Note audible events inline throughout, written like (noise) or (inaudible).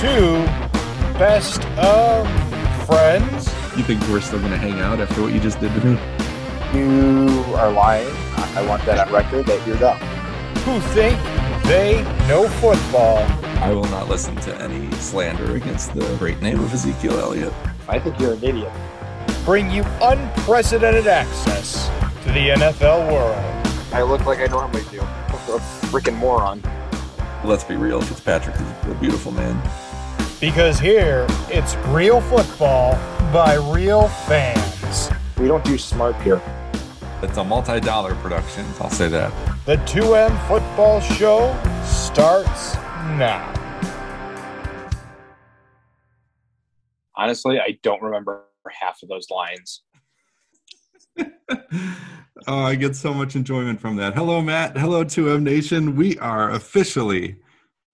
two best of friends. You think we're still going to hang out after what you just did to me? You are lying. I I want that on record that you're dumb. who think they know football. I will not listen to any slander against the great name of Ezekiel Elliott. I think you're an idiot. Bring you unprecedented access to the NFL world. I look like I normally do. A freaking moron. Let's be real, Fitzpatrick is a beautiful man. Because here, it's real football by real fans. We don't do smart here. It's a multi-dollar production, I'll say that. The 2M Football Show starts now. Honestly, I don't remember half of those lines. (laughs) oh, I get so much enjoyment from that. Hello, Matt. Hello, 2M Nation. We are officially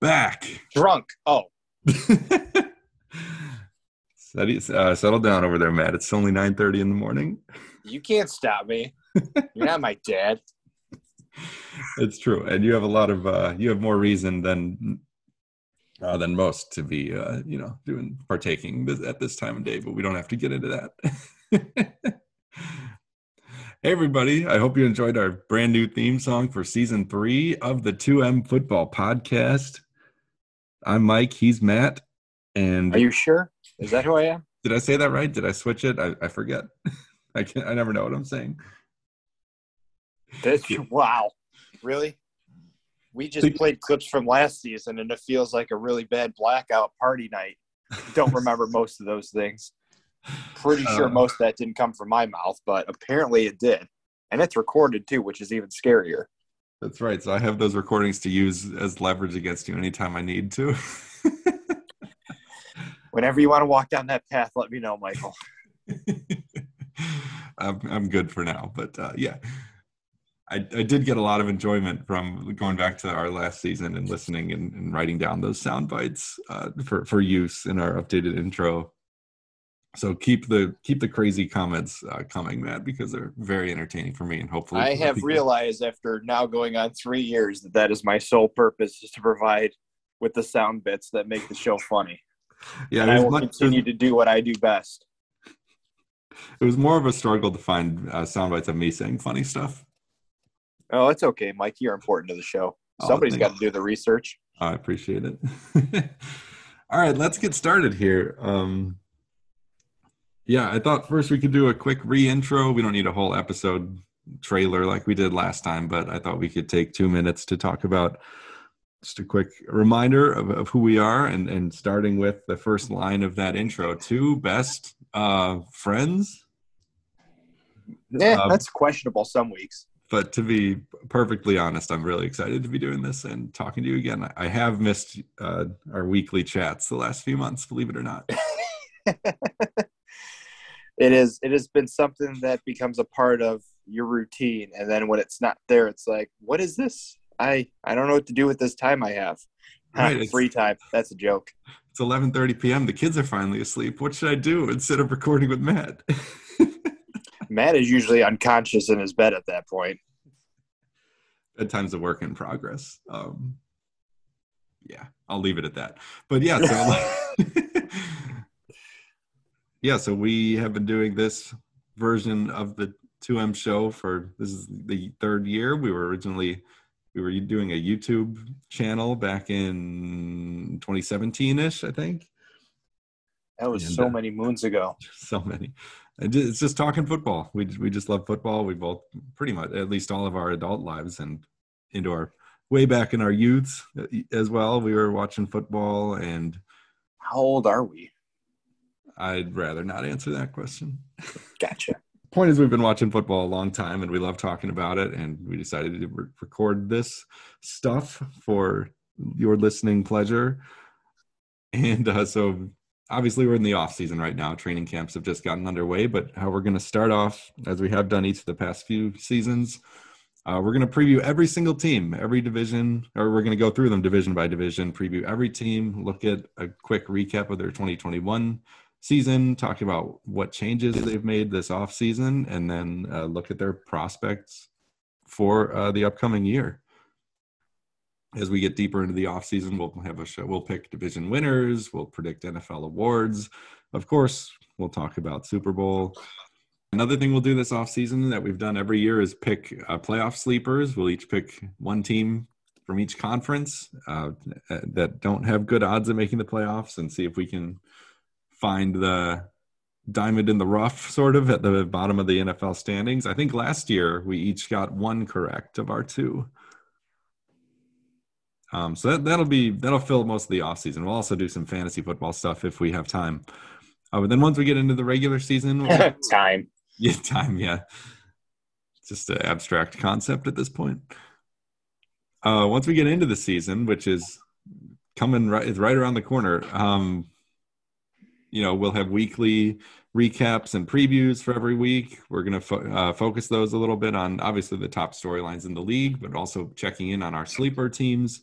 back. Drunk. Oh, Steady, (laughs) uh, settle down over there, Matt. It's only 9.30 in the morning. you can't stop me. You're not my dad. (laughs) It's true, and you have a lot of uh, you have more reason than uh, than most to be uh, you know doing partaking this, at this time of day. But we don't have to get into that. (laughs) hey, everybody! I hope you enjoyed our brand new theme song for season three of the Two M Football Podcast. I'm Mike. He's Matt. And Are you sure? Is that who I am? did I say that right? Did I switch it? I, I forget. (laughs) I can I never know what I'm saying. That's, wow. Really? We just played clips from last season, and it feels like a really bad blackout party night. Don't remember (laughs) most of those things. Pretty sure Uh. most of that didn't come from my mouth, but apparently it did. And it's recorded too, which is even scarier. That's right. So I have those recordings to use as leverage against you anytime I need to. (laughs) Whenever you want to walk down that path, let me know, Michael. (laughs) I'm I'm good for now, but uh, yeah, I I did get a lot of enjoyment from going back to our last season and listening and, and writing down those sound bites uh, for for use in our updated intro. So keep the keep the crazy comments uh, coming, Matt, because they're very entertaining for me and hopefully I have people- realized after now going on three years that that is my sole purpose is to provide with the sound bits that make the show funny. Yeah, and I will much- continue to do what I do best. it was more of a struggle to find uh, sound bites of me saying funny stuff. Oh, it's okay, Mike. You're important to the show. Oh, Somebody's got to do the research. I appreciate it. (laughs) All right, let's get started here. Um, yeah, I thought first we could do a quick re-intro. We don't need a whole episode trailer like we did last time, but I thought we could take two minutes to talk about just a quick reminder of, of who we are and, and starting with the first line of that intro. Two best uh, friends. Yeah, Um, that's questionable some weeks. but to be perfectly honest, I'm really excited to be doing this and talking to you again. I- I have missed uh, our weekly chats the last few months, believe it or not. (laughs) It is. It has been something that becomes a part of your routine, and then when it's not there, it's like, what is this? I I don't know what to do with this time I have. (laughs) Right, free time. That's a joke. It's 11:30 p.m. The kids are finally asleep. What should I do instead of recording with Matt? (laughs) Matt is usually unconscious in his bed at that point. Bedtime's a work in progress. Um, yeah, I'll leave it at that. But yeah, so (laughs) yeah, so we have been doing this version of the 2M show for this is the third year. We were originally we were doing a YouTube channel back in 2017ish, I think. That was And, so uh, many moons ago. (laughs) so many. It's just talking football. We we just love football. We both pretty much at least all of our adult lives and into our way back in our youths uh, as well. We were watching football, and How old are we? I'd rather not answer that question. Gotcha. Point is, we've been watching football a long time, and we love talking about it. And we decided to re- record this stuff for your listening pleasure. And uh, so obviously we're in the off season right now training camps have just gotten underway but how we're going to start off as we have done each of the past few seasons uh, we're going to preview every single team every division or we're going to go through them division by division preview every team look at a quick recap of their 2021 season talk about what changes they've made this off season and then uh, look at their prospects for uh, the upcoming year as we get deeper into the off season, we'll have a show. We'll pick division winners. We'll predict NFL awards. Of course, we'll talk about Super Bowl. Another thing we'll do this off season that we've done every year is pick uh, playoff sleepers. We'll each pick one team from each conference uh, that don't have good odds of making the playoffs and see if we can find the diamond in the rough sort of at the bottom of the NFL standings. I think last year we each got one correct of our two. Um, so that, that'll be that'll fill most of the off season. We'll also do some fantasy football stuff if we have time. Uh, but then once we get into the regular season, we'll, (laughs) time. Yeah, time. Yeah, just an abstract concept at this point. Uh, once we get into the season, which is coming right is right around the corner, um, you know, we'll have weekly recaps and previews for every week. We're going to fo- uh, focus those a little bit on obviously the top storylines in the league, but also checking in on our sleeper teams.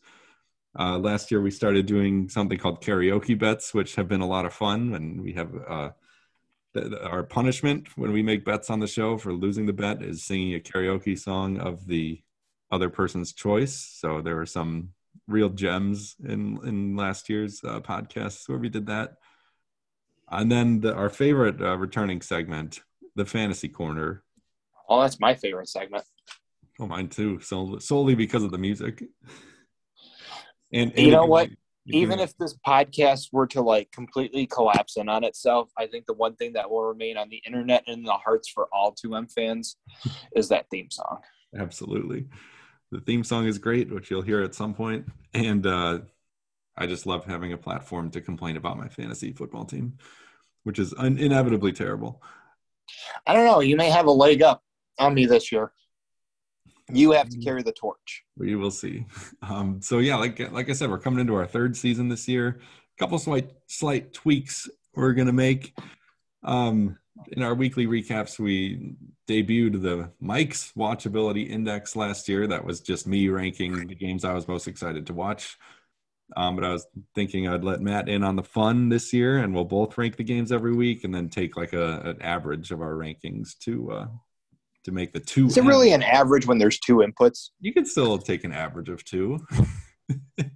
Uh, last year, we started doing something called karaoke bets, which have been a lot of fun. And we have uh, th- th- our punishment when we make bets on the show for losing the bet is singing a karaoke song of the other person's choice. So there were some real gems in in last year's uh, podcast where we did that. And then the, our favorite uh, returning segment, the fantasy corner. Oh, that's my favorite segment. Oh, mine too. So solely because of the music. And, and you know what? Even if this podcast were to like completely collapse in on itself, I think the one thing that will remain on the internet and in the hearts for all 2M fans (laughs) is that theme song. Absolutely. The theme song is great, which you'll hear at some point. And uh, I just love having a platform to complain about my fantasy football team, which is un- inevitably terrible. I don't know. You may have a leg up on me this year you have to mm-hmm. carry the torch. We will see. Um, so yeah, like like I said, we're coming into our third season this year. A couple slight slight tweaks we're gonna make. Um, in our weekly recaps, we debuted the Mike's Watchability Index last year. That was just me ranking the games I was most excited to watch. Um, but I was thinking I'd let Matt in on the fun this year, and we'll both rank the games every week, and then take like a an average of our rankings to uh, to make the two. Is it really an average when there's two inputs? You can still take an average of two. (laughs) it's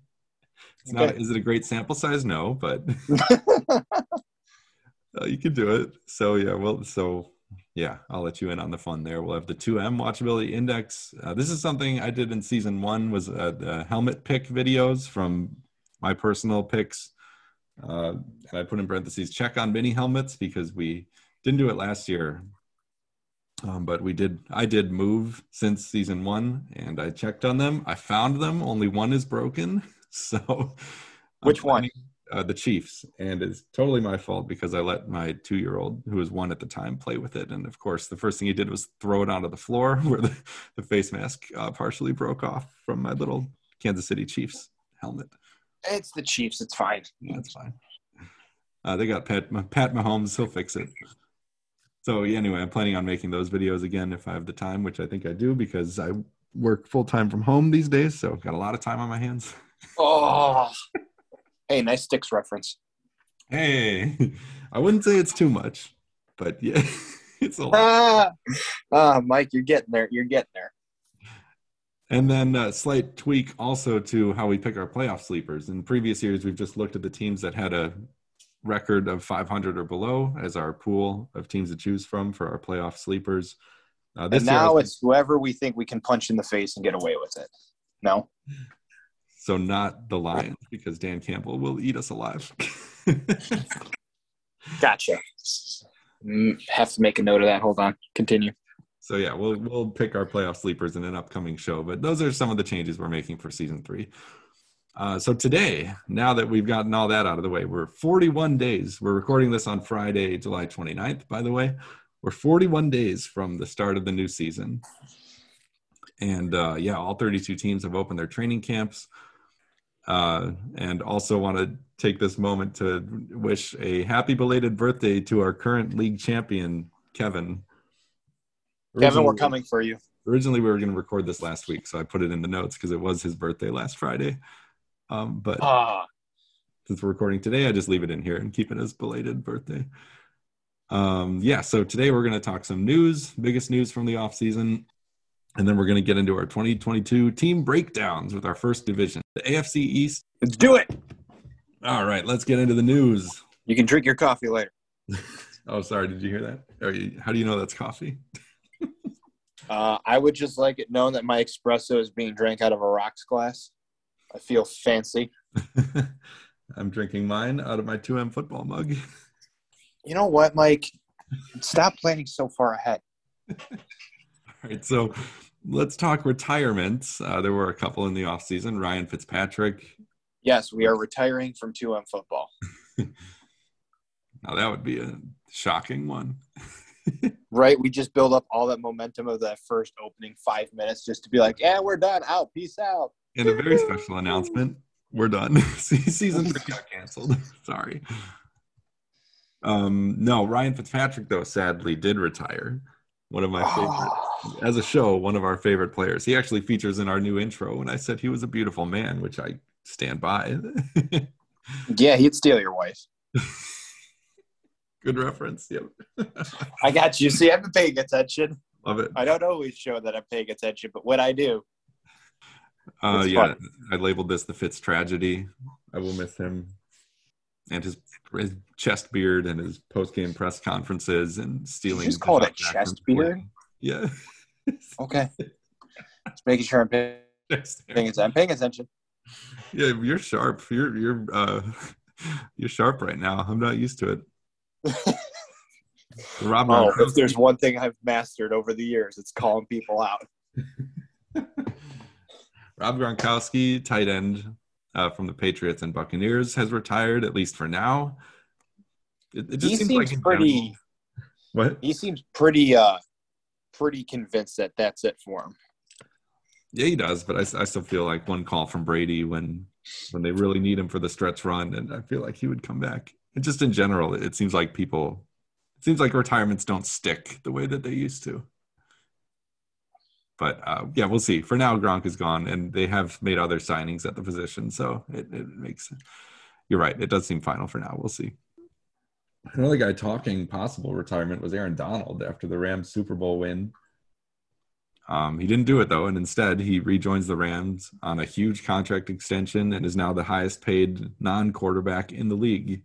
okay. not. Is it a great sample size? No, but (laughs) uh, you can do it. So yeah, well, so yeah, I'll let you in on the fun there. We'll have the 2M watchability index. Uh, this is something I did in season one was uh, the helmet pick videos from my personal picks. Uh, and I put in parentheses check on mini helmets because we didn't do it last year. Um, but we did, I did move since season one and I checked on them. I found them. Only one is broken. (laughs) So, which one? Uh, the Chiefs. And it's totally my fault because I let my two year old, who was one at the time, play with it. And of course, the first thing he did was throw it onto the floor (laughs) where the, the face mask uh, partially broke off from my little Kansas City Chiefs helmet. It's the Chiefs. It's fine. That's fine. Uh, they got Pat, Pat Mahomes. He'll fix it so anyway, I'm planning on making those videos again if I have the time, which I think I do because I work full time from home these days, so I've got a lot of time on my hands. Oh, hey, nice sticks reference. Hey, (laughs) I wouldn't say it's too much, but yeah, (laughs) it's a lot. Ah, ah, Mike, you're getting there. You're getting there. And then a slight tweak also to how we pick our playoff sleepers. In previous years, we've just looked at the teams that had a record of 500 or below as our pool of teams to choose from for our playoff sleepers. Uh, and now it's whoever we think we can punch in the face and get away with it. No. So not the Lions because Dan Campbell will eat us alive. (laughs) gotcha. Mm, have to make a note of that. Hold on. Continue. So yeah, we'll we'll pick our playoff sleepers in an upcoming show, but those are some of the changes we're making for season three. Uh, so today, now that we've gotten all that out of the way, we're 41 days. We're recording this on Friday, July 29th, by the way. We're 41 days from the start of the new season. And uh, yeah, all 32 teams have opened their training camps. Uh, and also want to take this moment to wish a happy belated birthday to our current league champion, Kevin. Kevin, we're coming for you. Originally, we were going to record this last week, so I put it in the notes because it was his birthday last Friday. Um, but ah. since we're recording today, I just leave it in here and keep it as belated birthday. Um, yeah, so today we're going to talk some news, biggest news from the off season. And then we're going to get into our 2022 team breakdowns with our first division, the AFC East. Let's do it. All right, let's get into the news. You can drink your coffee later. (laughs) Oh, sorry. Did you hear that? You, how do you know that's coffee? (laughs) Uh, I would just like it known that my espresso is being drank out of a rocks glass. I feel fancy. (laughs) I'm drinking mine out of my 2M football mug. You know what, Mike? Stop planning so far ahead. (laughs) All right, so let's talk retirements. Uh, there were a couple in the offseason. Ryan Fitzpatrick. Yes, we are retiring from 2M football. (laughs) now, that would be a shocking one. Right? We just build up all that momentum of that first opening five minutes just to be like, yeah, we're done. Out. Peace out. And a very special announcement. We're done. (laughs) Season three got canceled. (laughs) Sorry. Um, no, Ryan Fitzpatrick, though, sadly did retire. One of my favorite, as a show, one of our favorite players. He actually features in our new intro when I said he was a beautiful man, which I stand by. (laughs) yeah, he'd steal your wife. Good reference. Yep. (laughs) I got you. See, I've been paying attention. Love it. I don't always show that I'm paying attention, but when I do. Uh, yeah, fun. I labeled this the Fitz tragedy. I will miss him and his, his chest beard and his post game press conferences and stealing. You just call it a chest beard? Yeah. (laughs) okay. Just making sure I'm paying, paying attention. I'm paying attention. Yeah, you're sharp. You're you're uh, (laughs) you're sharp right now. I'm not used to it. Rob oh, if there's one thing I've mastered over the years, it's calling people out. (laughs) Rob Gronkowski, tight end uh, from the Patriots and Buccaneers, has retired at least for now. It, it just he seems, seems like pretty. What he seems pretty, uh, pretty convinced that that's it for him. Yeah, he does, but I, I still feel like one call from Brady when when they really need him for the stretch run, and I feel like he would come back and just in general, it seems like people, it seems like retirements don't stick the way that they used to. But uh, yeah, we'll see. For now, Gronk is gone, and they have made other signings at the position, so it, it makes. You're right. It does seem final for now. We'll see. Another guy talking possible retirement was Aaron Donald after the Rams Super Bowl win. Um, he didn't do it though, and instead he rejoins the Rams on a huge contract extension and is now the highest paid non-quarterback in the league.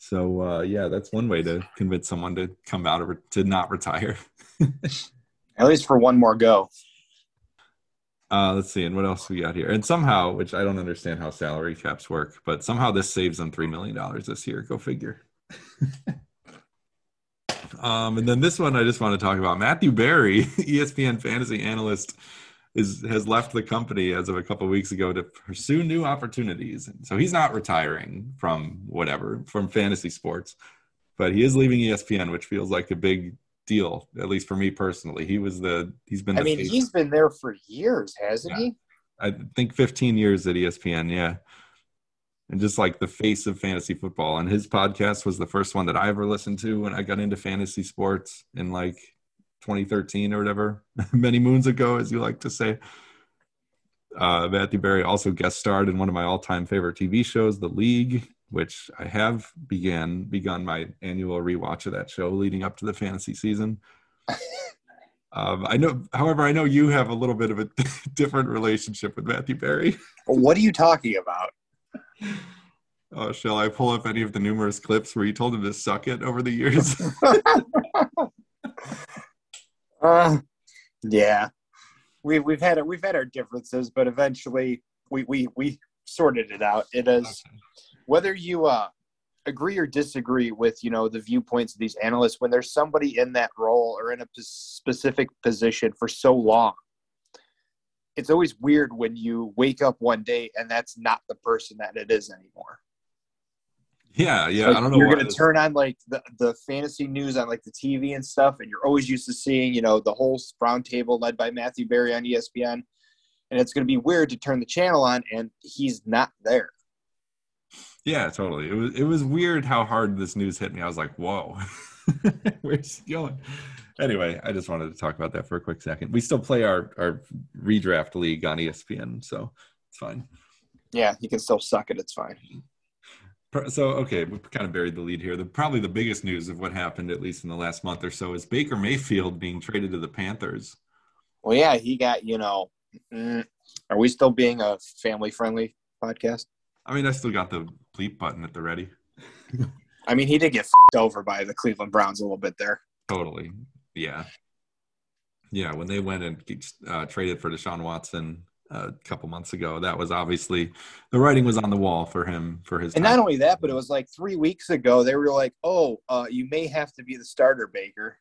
So uh, yeah, that's one way to convince someone to come out of to not retire. (laughs) At least for one more go. Uh, let's see, and what else we got here? And somehow, which I don't understand how salary caps work, but somehow this saves them three million dollars this year. Go figure. (laughs) um, and then this one, I just want to talk about Matthew Berry, (laughs) ESPN fantasy analyst is has left the company as of a couple of weeks ago to pursue new opportunities. And so he's not retiring from whatever from fantasy sports, but he is leaving ESPN, which feels like a big deal, at least for me personally. He was the he's been. I mean, face. he's been there for years, hasn't yeah. he? I think 15 years at ESPN. Yeah. And just like the face of fantasy football. And his podcast was the first one that I ever listened to when I got into fantasy sports in like 2013 or whatever, (laughs) many moons ago, as you like to say. Uh, Matthew Berry also guest starred in one of my all-time favorite TV shows, The League, which I have began begun my annual rewatch of that show leading up to the fantasy season. (laughs) Um, I know, however, I know you have a little bit of a (laughs) different relationship with Matthew Berry. What are you talking about? Oh, shall I pull up any of the numerous clips where you told him to suck it over the years? Uh, yeah, we've we've had we've had our differences, but eventually we we we sorted it out. It is okay. whether you uh agree or disagree with you know the viewpoints of these analysts when there's somebody in that role or in a specific position for so long it's always weird when you wake up one day and that's not the person that it is anymore yeah, yeah. Like I don't know. You're gonna turn on like the, the fantasy news on like the TV and stuff, and you're always used to seeing, you know, the whole round table led by Matthew Berry on ESPN. And it's gonna be weird to turn the channel on and he's not there. Yeah, totally. It was it was weird how hard this news hit me. I was like, whoa, (laughs) where's he going? Anyway, I just wanted to talk about that for a quick second. We still play our our redraft league on ESPN, so it's fine. Yeah, you can still suck it. It's fine so okay, we've kind of buried the lead here. The probably the biggest news of what happened, at least in the last month or so, is Baker Mayfield being traded to the Panthers. Well, yeah, he got you know. Mm, are we still being a family friendly podcast? I mean, I still got the bleep button at the ready. (laughs) I mean, he did get f***ed over by the Cleveland Browns a little bit there. Totally. Yeah. Yeah. When they went and uh, traded for Deshaun Watson a couple months ago, that was obviously the writing was on the wall for him for his. And time. not only that, but it was like three weeks ago. They were like, "Oh, uh, you may have to be the starter, Baker."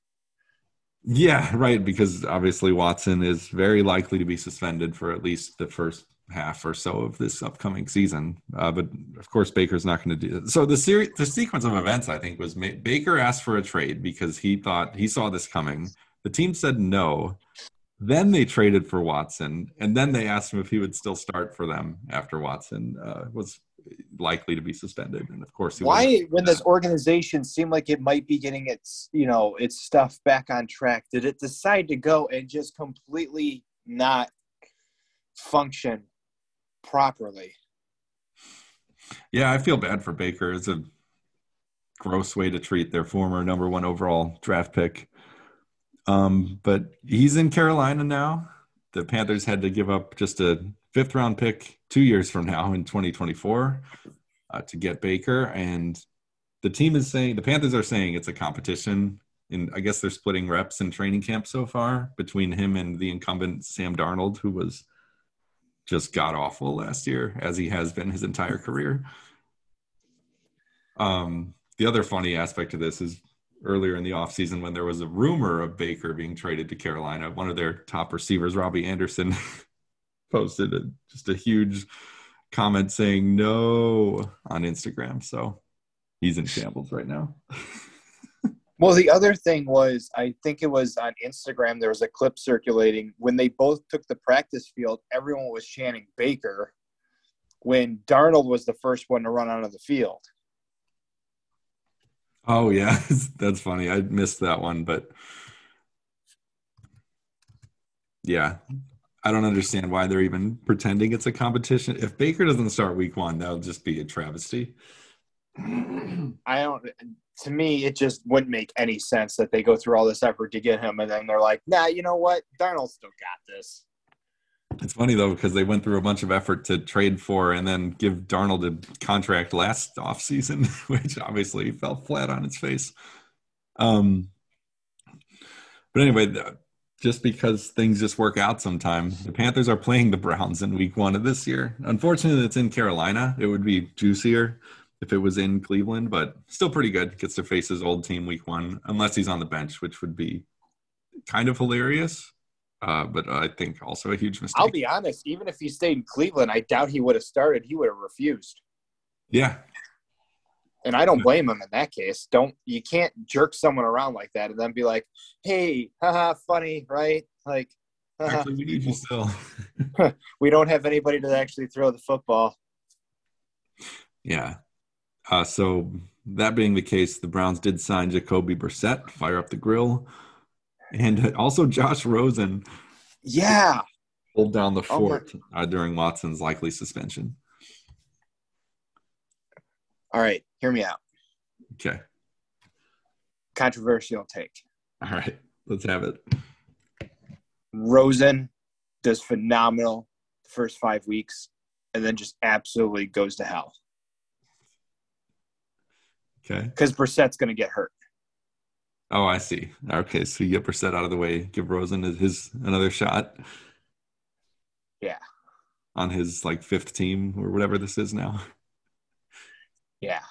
Yeah, right. Because obviously Watson is very likely to be suspended for at least the first half or so of this upcoming season. Uh, but of course, Baker's not going to do it. So the series, the sequence of events, I think, was Ma- Baker asked for a trade because he thought he saw this coming. The team said no. Then they traded for Watson, and then they asked him if he would still start for them after Watson uh, was likely to be suspended. And of course, he was why, when this organization seemed like it might be getting its, you know, its stuff back on track, did it decide to go and just completely not function properly? Yeah, I feel bad for Baker. It's a gross way to treat their former number one overall draft pick. Um, but he's in Carolina now. The Panthers had to give up just a fifth round pick two years from now in 2024 uh, to get Baker. And the team is saying, the Panthers are saying it's a competition. And I guess they're splitting reps in training camp so far between him and the incumbent Sam Darnold, who was just god awful last year, as he has been his entire career. Um, the other funny aspect of this is earlier in the offseason when there was a rumor of Baker being traded to Carolina, one of their top receivers, Robbie Anderson, (laughs) posted a, just a huge comment saying no on Instagram. So he's in shambles right now. (laughs) well, the other thing was, I think it was on Instagram, there was a clip circulating when they both took the practice field, everyone was chanting Baker when Darnold was the first one to run out of the field. Oh yeah, (laughs) that's funny. I missed that one, but yeah, I don't understand why they're even pretending it's a competition. If Baker doesn't start week one, that'll just be a travesty. I don't. To me, it just wouldn't make any sense that they go through all this effort to get him, and then they're like, "Nah, you know what? Darnold still got this." It's funny though because they went through a bunch of effort to trade for and then give Darnold a contract last offseason, (laughs) which obviously fell flat on its face. Um, but anyway, just because things just work out sometime, the Panthers are playing the Browns in Week One of this year. Unfortunately, it's in Carolina. It would be juicier if it was in Cleveland, but still pretty good. Gets to face his old team Week One, unless he's on the bench, which would be kind of hilarious uh, but I think also a huge mistake. I'll be honest. Even if he stayed in Cleveland, I doubt he would have started. He would have refused. Yeah, and I don't blame him in that case. Don't you can't jerk someone around like that and then be like, "Hey, haha, funny, right?" Like, actually, we need you still. (laughs) we don't have anybody to actually throw the football. Yeah. Uh, so that being the case, the Browns did sign Jacoby Brissett, fire up the grill and also Josh Rosen. Yeah, pulled down the oh fort oh uh, during Watson's likely suspension. All right, hear me out. Okay. Controversial take. All right, let's have it. Rosen does phenomenal the first five weeks, and then just absolutely goes to hell. Okay. Because Brissett's going to get hurt. Oh, I see. Okay, so you get Brissett out of the way, give Rosen his another shot. Yeah. On his like fifth team or whatever this is now. Yeah.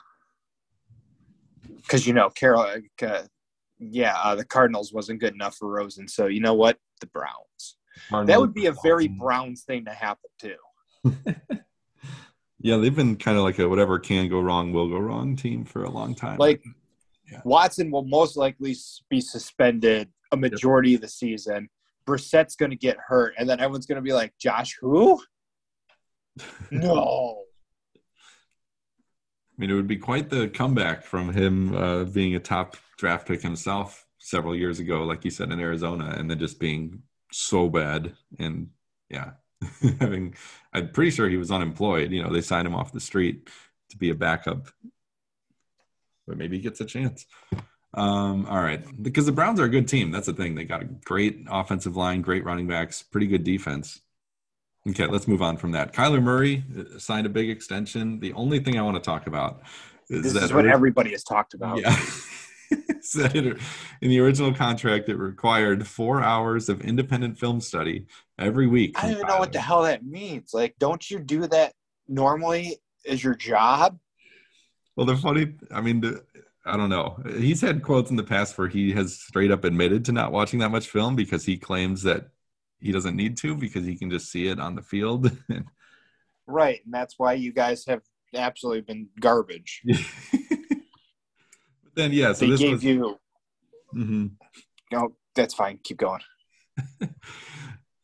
Because you know, Carol, uh, yeah, uh, the Cardinals wasn't good enough for Rosen, so you know what? The Browns. Cardinals that would be a very Browns thing to happen too. (laughs) yeah, they've been kind of like a whatever can go wrong will go wrong team for a long time. Like yeah. Watson will most likely be suspended a majority yep. of the season. Brissett's going to get hurt, and then everyone's going to be like, "Josh, who?" (laughs) no. I mean, it would be quite the comeback from him uh, being a top draft pick himself several years ago, like you said in Arizona, and then just being so bad. And yeah, (laughs) having, I'm pretty sure he was unemployed. You know, they signed him off the street to be a backup but maybe he gets a chance. Um, all right, because the Browns are a good team. That's the thing. They got a great offensive line, great running backs, pretty good defense. Okay, let's move on from that. Kyler Murray uh, signed a big extension. The only thing I want to talk about is This that is what everybody has talked about. yeah. (laughs) So in the original contract, it required four hours of independent film study every week. I don't even know what the hell that means. Like, don't you do that normally as your job? Well, the funny, I mean, the, I don't know. He's had quotes in the past where he has straight up admitted to not watching that much film because he claims that he doesn't need to because he can just see it on the field. (laughs) Right. And that's why you guys have absolutely been garbage. but (laughs) then, yeah, so they this gave was. you, Mm-hmm. no, that's fine. Keep going. (laughs)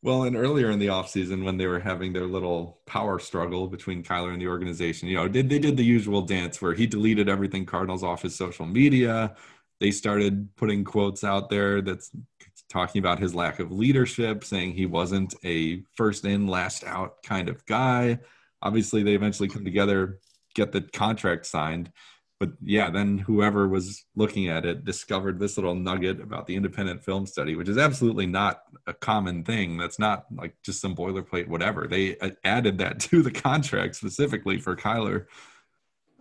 Well, and earlier in the offseason, when they were having their little power struggle between Kyler and the organization, you know, they, they did the usual dance where he deleted everything Cardinals off his social media. They started putting quotes out there that's talking about his lack of leadership, saying he wasn't a first in, last out kind of guy. Obviously, they eventually come together, get the contract signed. But yeah, then whoever was looking at it discovered this little nugget about the independent film study, which is absolutely not a common thing. That's not like just some boilerplate, whatever. They uh, added that (laughs) to the contract specifically for Kyler.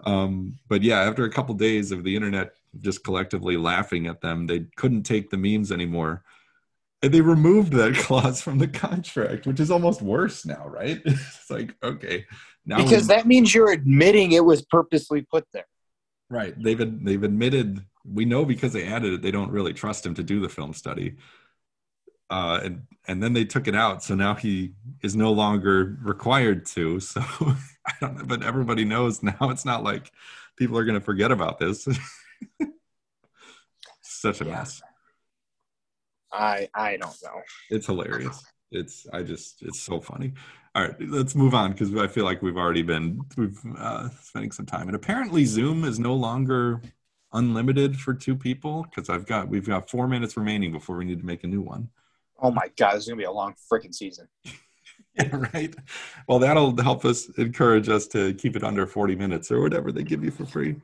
Um, but yeah, after a couple days of the internet just collectively laughing at them, they couldn't take the memes anymore. And they removed that (laughs) clause from the contract, which is almost worse now, right? (laughs) it's like, okay, now Because that means you're admitting it was purposely put there. Right. They've they've admitted we know because they added it. They don't really trust him to do the film study. Uh, and and then they took it out, so now he is no longer required to. (laughs) So I don't know, but everybody knows now. It's not like people are going to forget about this. (laughs) Such a Yeah. mess. I I don't know. It's hilarious. It's I just it's so funny. All right, let's move on because I feel like we've already been we've uh, spending some time. And apparently, Zoom is no longer unlimited for two people because I've got we've got four minutes remaining before we need to make a new one. Oh my god, this is gonna be a long freaking season. (laughs) Yeah, right. Well, that'll help us encourage us to keep it under forty minutes or whatever they give you for free.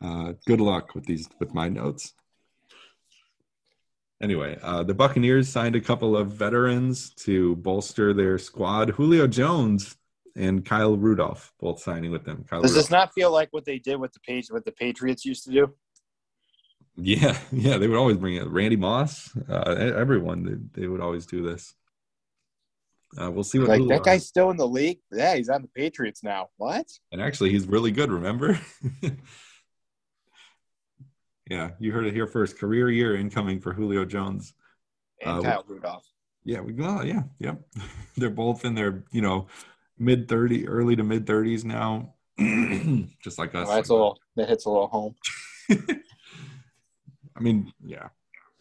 Uh, good luck with these with my notes. Anyway, uh, the Buccaneers signed a couple of veterans to bolster their squad. Julio Jones and Kyle Rudolph both signing with them. Kyle Does this not feel like what they did with the page what the Patriots used to do? Yeah, (laughs) yeah, they would always bring it. Randy Moss, uh, everyone, they, they would always do this. Uh, we'll see what Like that guy's still in the league? Yeah, he's on the Patriots now. What? And actually, he's really good. Remember? (laughs) yeah, you heard it here first. Career year incoming for Julio Jones. And Uh, Kyle Rudolph. Yeah, we well, yeah, yep. (laughs) They're both in their you know mid thirty, early to mid thirties now, (clears throat) just like us. That's a little that hits a little home. (laughs) I mean, yeah,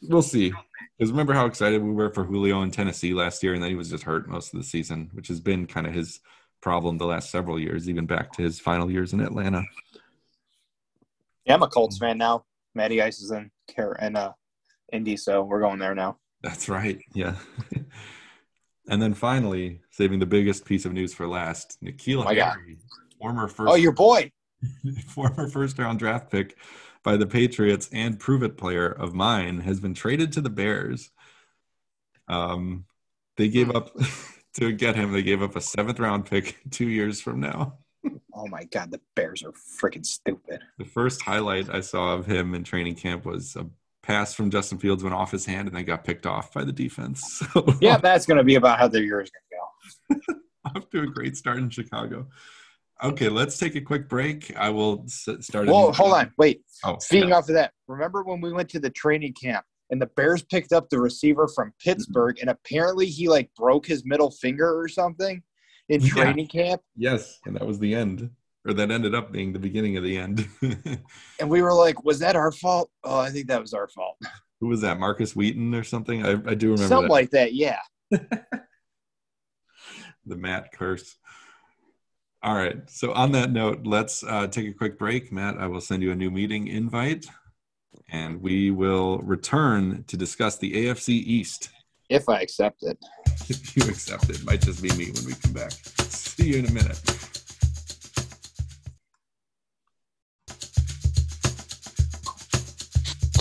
we'll see. Because remember how excited we were for Julio in Tennessee last year, and then he was just hurt most of the season, which has been kind of his problem the last several years, even back to his final years in Atlanta. Yeah, I'm a Colts fan now. Matty Ice is in Car- and uh Indy, so we're going there now. That's right. Yeah. (laughs) and then finally, saving the biggest piece of news for last, N'Keal Oh. Harry, former first Oh, your boy. (laughs) former first round draft pick by the Patriots and prove it player of mine has been traded to the Bears. Um, they gave Hmm. up (laughs) to get him. They gave up a seventh round pick two years from now. Oh my god, the Bears are freaking stupid. The first highlight I saw of him in training camp was a pass from Justin Fields went off his hand and then got picked off by the defense. (laughs) So Yeah, that's gonna be about how their year is gonna go. (laughs) off to a great start in Chicago. Okay, let's take a quick break. I will start. Whoa, hold on, wait. Oh, Feeding yeah. off of that, remember when we went to the training camp and the Bears picked up the receiver from Pittsburgh and apparently he like broke his middle finger or something in Yeah. training camp? Yes, and that was the end, or that ended up being the beginning of the end. (laughs) And we were like, was that our fault? Oh, I think that was our fault. Who was that? Markus Wheaton or something? I, I do remember Something that. like that, yeah. (laughs) the Matt curse. All right. So on that note, let's uh, take a quick break. Matt, I will send you a new meeting invite, and we will return to discuss the AFC East. If I accept it. (laughs) If you accept it, might just be me when we come back. See you in a minute.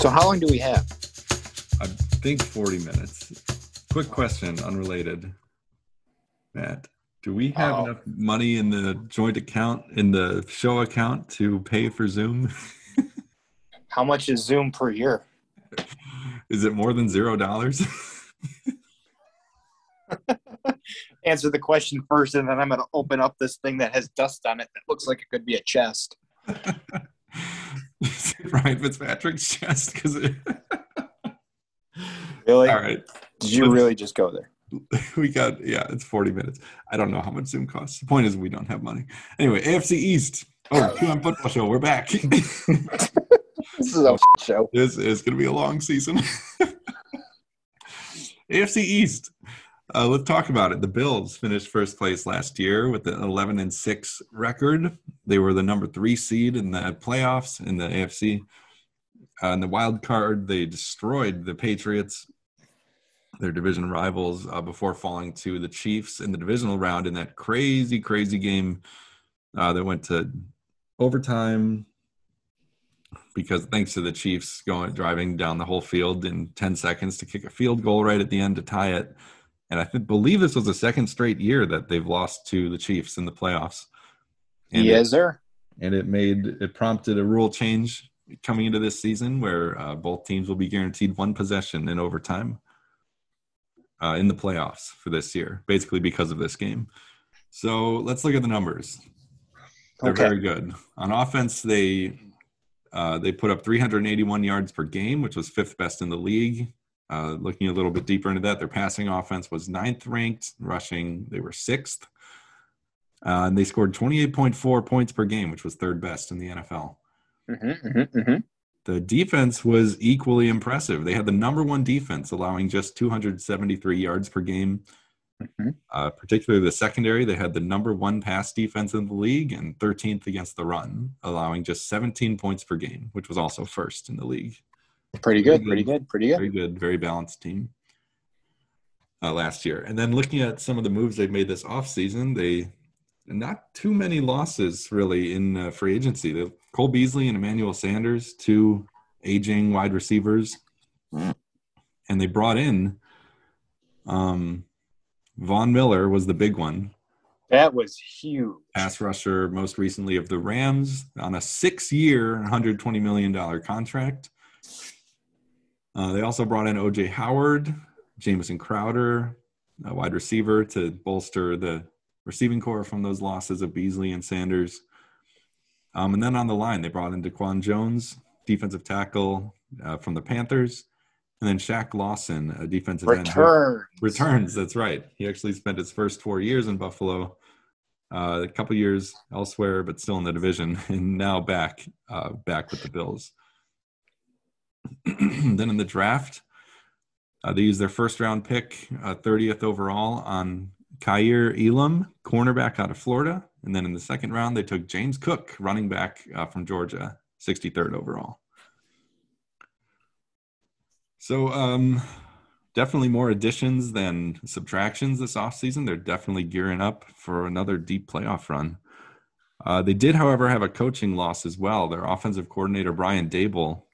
So how long do we have? I think 40 minutes. Quick question, unrelated. Matt, do we have Uh-oh. enough money in the joint account, in the show account, to pay for Zoom? (laughs) How much is Zoom per year? Is it more than zero dollars? (laughs) Answer the question first, and then I'm going to open up this thing that has dust on it that looks like it could be a chest. Is (laughs) it Ryan Fitzpatrick's chest? Because it... (laughs) Really? all right, Did you really just go there? (laughs) we got yeah, it's 40 minutes. I don't know how much Zoom costs. The point is we don't have money. Anyway, AFC East. Oh, two on football show. We're back. This is a show. This is going to be a long season. AFC East. Uh, let's talk about it. The Bills finished first place last year with an 11 and 6 record. They were the number three seed in the playoffs in the AFC. Uh, in the wild card, they destroyed the Patriots, their division rivals, uh, before falling to the Chiefs in the divisional round in that crazy, crazy game uh, that went to overtime because thanks to the Chiefs going driving down the whole field in 10 seconds to kick a field goal right at the end to tie it. And I th- believe this was the second straight year that they've lost to the Chiefs in the playoffs. And yes, sir. it, and it made it prompted a rule change coming into this season where uh, both teams will be guaranteed one possession in overtime uh, in the playoffs for this year, basically because of this game. So let's look at the numbers. They're Okay. very good on offense. They uh, they put up 381 yards per game, which was fifth best in the league. Uh, looking a little bit deeper into that, their passing offense was ninth ranked. Rushing, they were sixth, uh, and they scored 28.4 points per game, which was third best in the NFL. Mm-hmm, mm-hmm, mm-hmm. The defense was equally impressive. They had the number one defense, allowing just 273 yards per game. Mhm. Uh, particularly the secondary, they had the number one pass defense in the league and 13th against the run, allowing just 17 points per game, which was also first in the league. Pretty good. Pretty good. Pretty good. Very good, very balanced team uh, last year. And then looking at some of the moves they've made this offseason, they not too many losses really in uh, free agency. The Cole Beasley and Emmanuel Sanders, two aging wide receivers, and they brought in um, Von Miller was the big one, That was huge. pass rusher, most recently of the Rams, on a six-year, 120 million dollar contract. Uh, they also brought in OJ Howard, Jamison Crowder, a wide receiver, to bolster the receiving core from those losses of Beasley and Sanders. Um, and then on the line, they brought in DaQuan Jones, defensive tackle uh, from the Panthers, and then Shaq Lawson, a defensive end. who- Returns, that's right. He actually spent his first four years in Buffalo, uh, a couple years elsewhere, but still in the division, (laughs) and now back uh, back with the Bills. (clears throat) then in the draft, uh, they used their first round pick, uh, 30th overall, on Kaiir Elam, cornerback out of Florida. And then in the second round, they took James Cook, running back uh, from Georgia, 63rd overall. So, um, definitely more additions than subtractions this offseason. They're definitely gearing up for another deep playoff run. Uh, they did, however, have a coaching loss as well. Their offensive coordinator, Brian Daboll,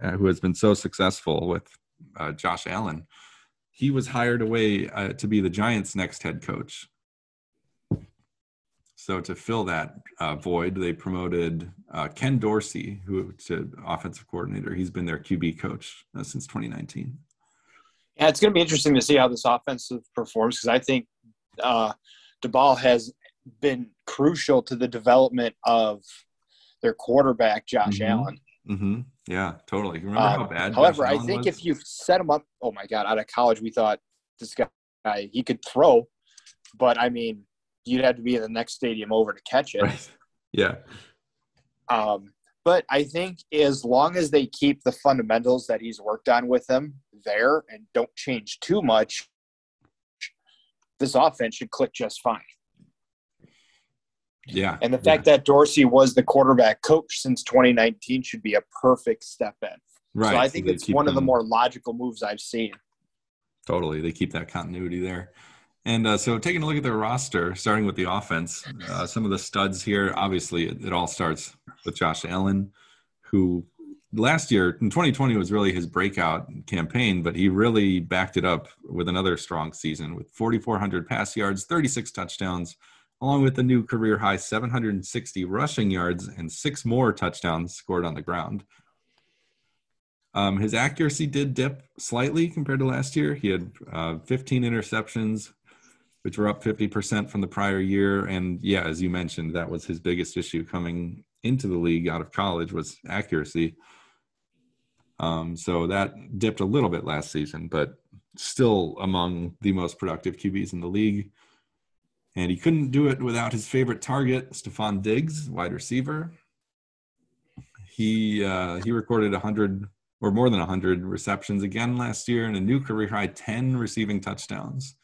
uh, who has been so successful with uh, Josh Allen, he was hired away uh, to be the Giants' next head coach. So to fill that uh, void, they promoted uh, Ken Dorsey, who to offensive coordinator. He's been their QB coach uh, since 2019. Yeah, it's going to be interesting to see how this offensive performs because I think uh, Daboll has been crucial to the development of their quarterback, Josh Mhm. Allen. Mm-hmm. Yeah, totally. Remember Um, how bad? However, I think was? if you set him up, oh my God, out of college, we thought this guy he could throw, but I mean, you'd have to be in the next stadium over to catch it. Right. Yeah. Um, but I think as long as they keep the fundamentals that he's worked on with them there and don't change too much, this offense should click just fine. Yeah. And the fact that Dorsey was the quarterback coach since 2019 should be a perfect step in. right. so I think they it's one of the more logical moves I've seen. Totally. They keep that continuity there. And uh, so taking a look at their roster, starting with the offense, uh, some of the studs here, obviously, it, it all starts with Josh Allen, who last year in 2020 was really his breakout campaign, but he really backed it up with another strong season with 4,400 pass yards, 36 touchdowns, along with the new career high 760 rushing yards and six more touchdowns scored on the ground. Um, his accuracy did dip slightly compared to last year. He had uh, 15 interceptions, which were up 50% from the prior year. And yeah, as you mentioned, that was his biggest issue coming into the league out of college was accuracy. Um, so that dipped a little bit last season, but still among the most productive QBs in the league. And he couldn't do it without his favorite target, Stefon Diggs, wide receiver. He uh, he recorded 100 or more than 100 receptions again last year and a new career high 10 receiving touchdowns.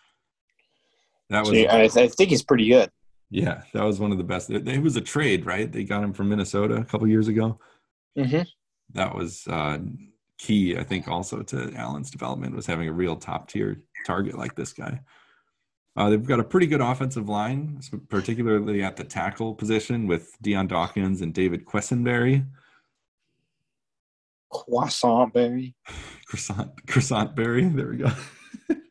That was Gee, I, I, think he's pretty good. Yeah, that was one of the best. It, it was a trade, right? They got him from Minnesota a couple years ago. Mm-hmm that was uh, key, I think, also to Allen's development was having a real top tier target like this guy. Uh, they've got a pretty good offensive line, particularly at the tackle position with Dion Dawkins and David Quessenberry. Croissant berry. (laughs) Croissant, croissant berry. There we go. (laughs)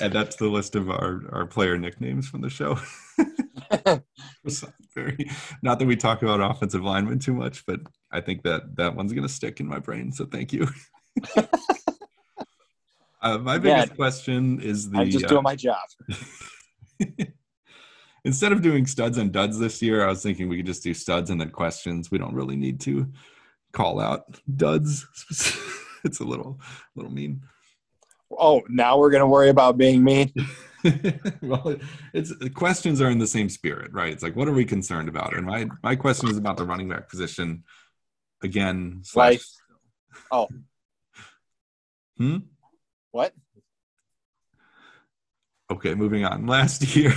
and that's the list of our, our player nicknames from the show. (laughs) very not that we talk about offensive linemen too much, but I think that that one's gonna stick in my brain. So thank you. (laughs) uh, my biggest yeah, question is the I'm just doing uh, my job. (laughs) Instead of doing studs and duds this year, I was thinking we could just do studs and then questions. We don't really need to call out duds. it's a little little mean. Oh, now we're gonna worry about being mean. (laughs) well, it's questions are in the same spirit, right? It's like, what are we concerned about? And my my question is about the running back position again. Slash, Life. Oh. (laughs) Hmm. What? Okay, moving on. Last year,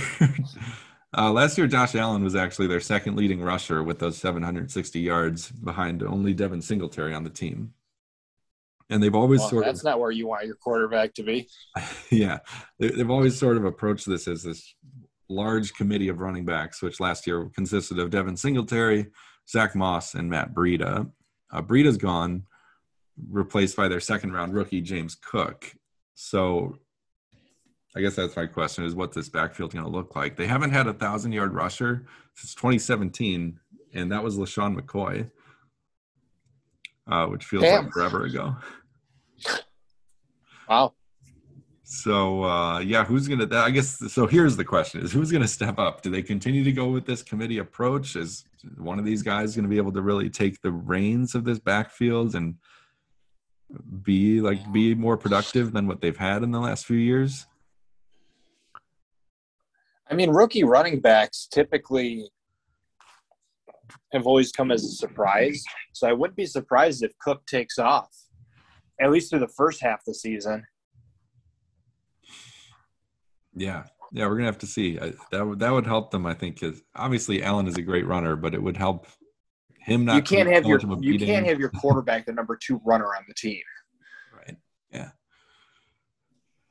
(laughs) uh, last year Josh Allen was actually their second leading rusher with those 760 yards behind only Devin Singletary on the team and they've always well, sort that's of that's not where you want your quarterback to be. (laughs) Yeah. They've always sort of approached this as this large committee of running backs which last year consisted of devin singletary zach moss and matt breida. Uh, breida's gone replaced by their second round rookie james cook. So i guess that's my question is what this backfield going to look like. They haven't had a thousand yard rusher since 2017 and that was LeSean McCoy uh, which feels Damn. like forever ago. (laughs) Wow. So uh, yeah, who's gonna? I guess so. Here's the question: Is who's gonna step up? Do they continue to go with this committee approach? Is one of these guys going to be able to really take the reins of this backfield and be like be more productive than what they've had in the last few years? I mean, rookie running backs typically have always come as a surprise. So I wouldn't be surprised if Cook takes off, at least through the first half of the season. Yeah, yeah, we're gonna have to see. I, that would that would help them, I think, because obviously Allen is a great runner, but it would help him not. You can't have your you can't have your quarterback the number two runner on the team. Right. Yeah.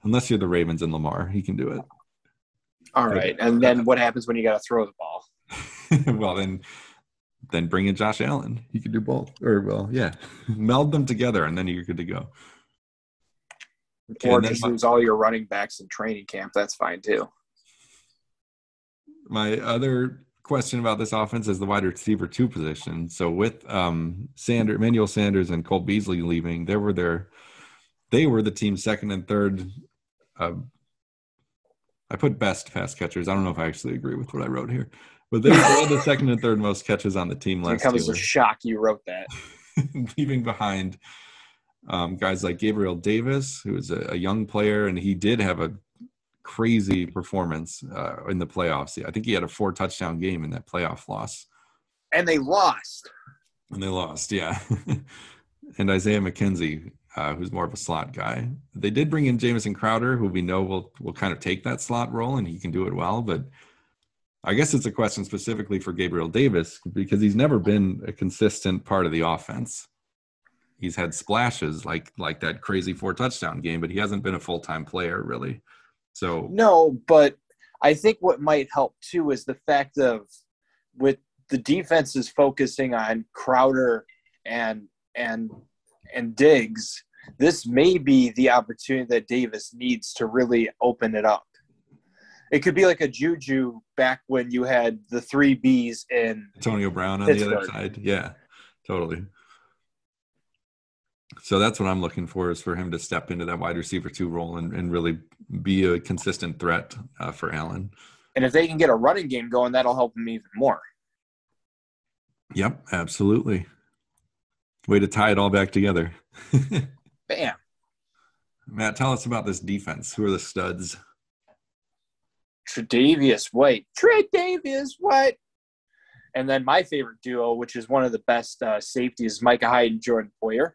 Unless you're the Ravens and Lamar, he can do it. All right, and then what happens when you got to throw the ball? (laughs) well, then then bring in Josh Allen. You could do both. Or well, yeah, (laughs) meld them together, and then you're good to go. Or just lose all your running backs in training camp. That's fine too. My other question about this offense is the wide receiver two position. So with um Sanders, Emmanuel Sanders, and Cole Beasley leaving, there were their they were the team's second and third. Uh, I put best pass catchers. I don't know if I actually agree with what I wrote here. But they were the second and third most catches on the team last year. It comes as a shock you wrote that. (laughs) Leaving behind um, guys like Gabriel Davis, who is a, a, young player, and he did have a crazy performance uh, in the playoffs. I think he had a four touchdown game in that playoff loss. And they lost. And they lost, yeah. (laughs) and Isaiah McKenzie, uh, who's more of a slot guy. They did bring in Jamison Crowder, who we know will will kind of take that slot role, and he can do it well. But I guess it's a question specifically for Gabriel Davis because he's never been a consistent part of the offense. He's had splashes like like that crazy four touchdown game, but he hasn't been a full time player really. So no, but I think what might help too is the fact of with the defense is focusing on Crowder and and and Diggs, this may be the opportunity that Davis needs to really open it up. It could be like a Juju back when you had the three Bs in Antonio Brown on Pittsburgh. the other side. Yeah, totally. So that's what I'm looking for is for him to step into that wide receiver two role and, and really be a consistent threat uh, for Allen. And if they can get a running game going, that'll help him even more. Yep, absolutely. Way to tie it all back together. (laughs) Bam. Matt, tell us about this defense. Who are the studs? Tre'Davious White. Tre'Davious White. And then my favorite duo, which is one of the best uh, safeties, Micah Hyde and Jordan Poyer.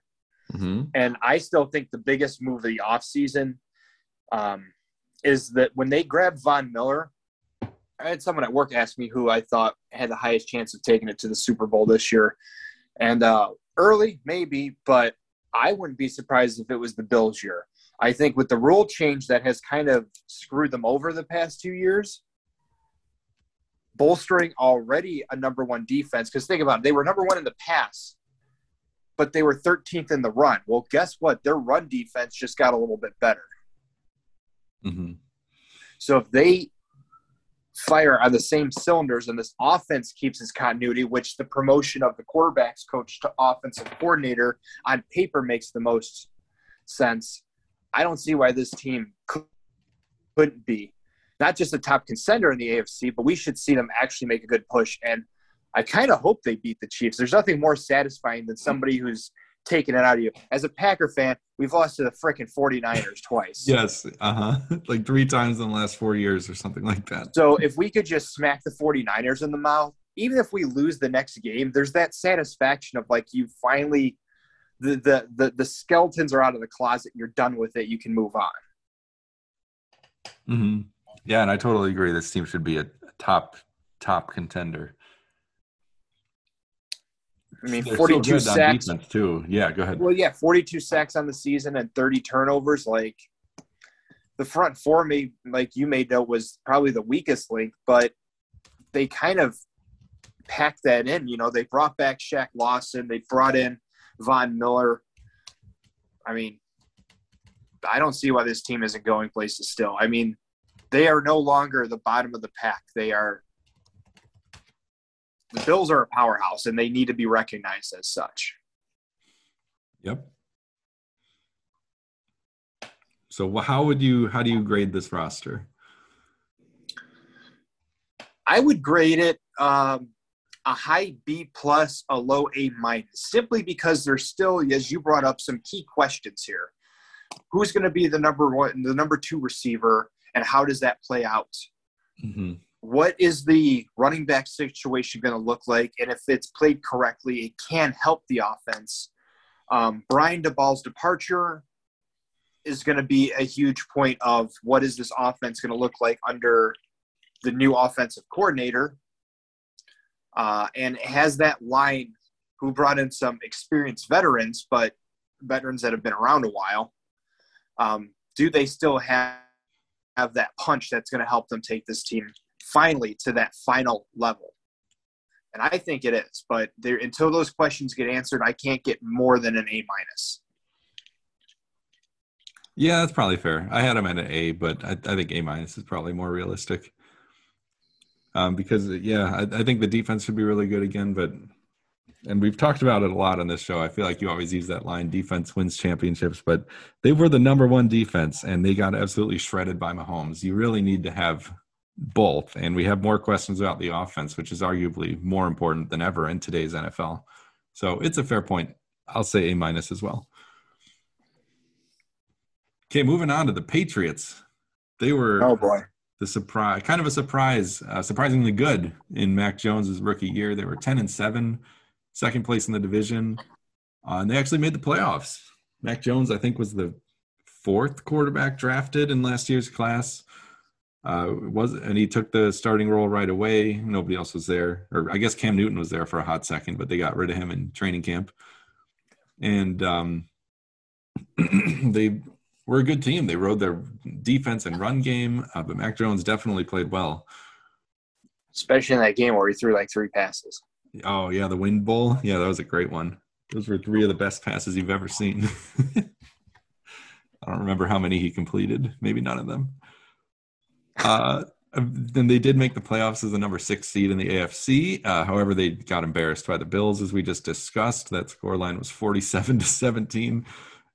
Mm-hmm. And I still think the biggest move of the offseason um, is that when they grabbed Von Miller, I had someone at work ask me who I thought had the highest chance of taking it to the Super Bowl this year. And uh, early, maybe, but I wouldn't be surprised if it was the Bills' year. I think with the rule change that has kind of screwed them over the past two years, bolstering already a number one defense. Because think about it, they were number one in the pass, but they were 13th in the run. Well, guess what? Their run defense just got a little bit better. Mm-hmm. So if they fire on the same cylinders and this offense keeps its continuity, which the promotion of the quarterbacks coach to offensive coordinator on paper makes the most sense. I don't see why this team couldn't be not just a top contender in the AFC, but we should see them actually make a good push. And I kind of hope they beat the Chiefs. There's nothing more satisfying than somebody who's taking it out of you. As a Packer fan, we've lost to the freaking 49ers twice. Yes. Uh huh. (laughs) like three times in the last four years or something like that. So if we could just smack the 49ers in the mouth, even if we lose the next game, there's that satisfaction of like you finally the the the, the skeletons are out of the closet, you're done with it, you can move on. Mm-hmm. Yeah, and I totally agree. This team should be a top top contender. I mean, They're 42 good on sacks. defense, too. Yeah, go ahead. Well, yeah, 42 sacks on the season and 30 turnovers. Like the front four, may like you may know, was probably the weakest link, but they kind of packed that in. You know, they brought back Shaq Lawson, they brought in Von Miller. I mean, I don't see why this team isn't going places still. I mean, they are no longer the bottom of the pack. They are the Bills are a powerhouse and they need to be recognized as such. Yep. So how would you how do you grade this roster? I would grade it um, a high B plus, a low A minus, simply because there's still, as you brought up, some key questions here. Who's going to be the number one, the number two receiver, and how does that play out? Mm-hmm. What is the running back situation going to look like? And if it's played correctly, it can help the offense. Um, Brian Daboll's departure is going to be a huge point of what is this offense going to look like under the new offensive coordinator. Uh, and has that line who brought in some experienced veterans, but veterans that have been around a while. Um, do they still have, have that punch that's going to help them take this team finally to that final level? And I think it is, but there until those questions get answered, I can't get more than an A minus. Yeah, that's probably fair. I had him at an A, but I, I think A minus is probably more realistic. Um, because yeah, I, I think the defense should be really good again, but and we've talked about it a lot on this show. I feel like you always use that line: defense wins championships. But they were the number one defense, and they got absolutely shredded by Mahomes. You really need to have both, and we have more questions about the offense, which is arguably more important than ever in today's NFL. So it's a fair point. I'll say A minus as well. Okay, moving on to the Patriots. They were Oh boy. The surprise, kind of a surprise, uh, surprisingly good in Mac Jones's rookie year. They were ten and seven, second place in the division, uh, and they actually made the playoffs. Mac Jones, I think, was the fourth quarterback drafted in last year's class. Uh, was and he took the starting role right away. Nobody else was there, or I guess Cam Newton was there for a hot second, but they got rid of him in training camp. And um, (clears throat) they were a good team. They rode their defense and run game, uh, but Mac Jones definitely played well. Especially in that game where he threw like three passes. Oh yeah, the Wind Bowl. Yeah, that was a great one. Those were three of the best passes you've ever seen. (laughs) I don't remember how many he completed. Maybe none of them. Uh, then they did make the playoffs as the number six seed in the AFC. Uh, however, they got embarrassed by the Bills, as we just discussed. That score line was 47 to 17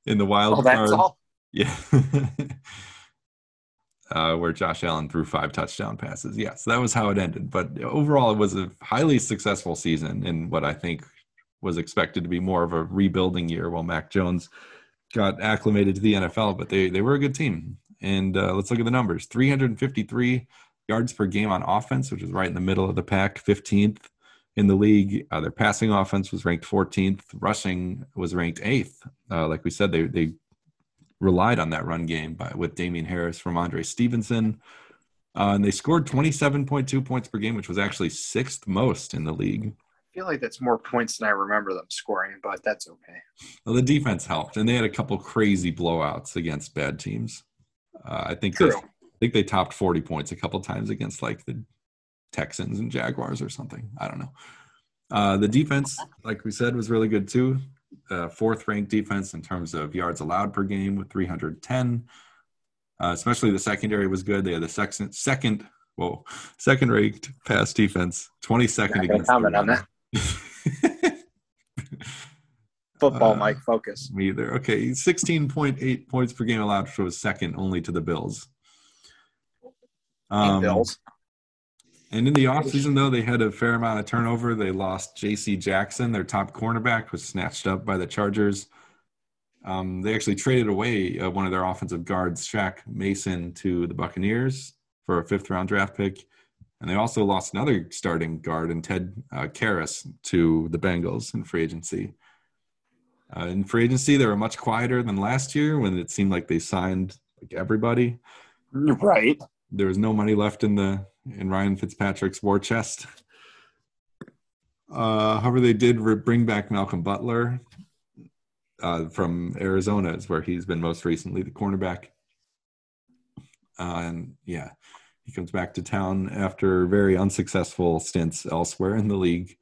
in the wild Oh, that's card. all. Yeah. (laughs) uh, where Josh Allen threw five touchdown passes. Yeah, so that was how it ended. But overall, it was a highly successful season in what I think was expected to be more of a rebuilding year while Mac Jones got acclimated to the NFL. But they, they were a good team. And uh, let's look at the numbers 353 yards per game on offense, which is right in the middle of the pack, 15th in the league. Uh, their passing offense was ranked 14th. Rushing was ranked eighth. Uh, like we said, they, they relied on that run game by with Damien Harris Rhamondre Stevenson. Uh, and they scored 27.2 points per game, which was actually sixth most in the league. I feel like that's more points than I remember them scoring, but that's okay. Well, the defense helped, and they had a couple crazy blowouts against bad teams. Uh, I think they, I think they topped 40 points a couple times against like the Texans and Jaguars or something. I don't know. Uh, the defense, like we said, was really good too. Uh, fourth ranked defense in terms of yards allowed per game with 310. Uh, especially the secondary was good. They had the second, second, whoa, second ranked pass defense, 22nd Not gonna against. comment on run. (laughs) Football, Uh, Mike, focus. Me either. Okay, 16.8 points per game allowed, which was second only to the Bills. Um, Bills. And in the offseason, though, they had a fair amount of turnover. They lost J.C. Jackson, their top cornerback, was snatched up by the Chargers. Um, they actually traded away uh, one of their offensive guards, Shaq Mason, to the Buccaneers for a fifth round draft pick. And they also lost another starting guard in Ted uh, Karras to the Bengals in free agency. Uh, in free agency, they were much quieter than last year when it seemed like they signed like everybody Right. There was no money left in the in Ryan Fitzpatrick's war chest. Uh, however, they did re- bring back Malcolm Butler uh, from Arizona, is where he's been most recently the cornerback. Uh, and yeah, he comes back to town after very unsuccessful stints elsewhere in the league.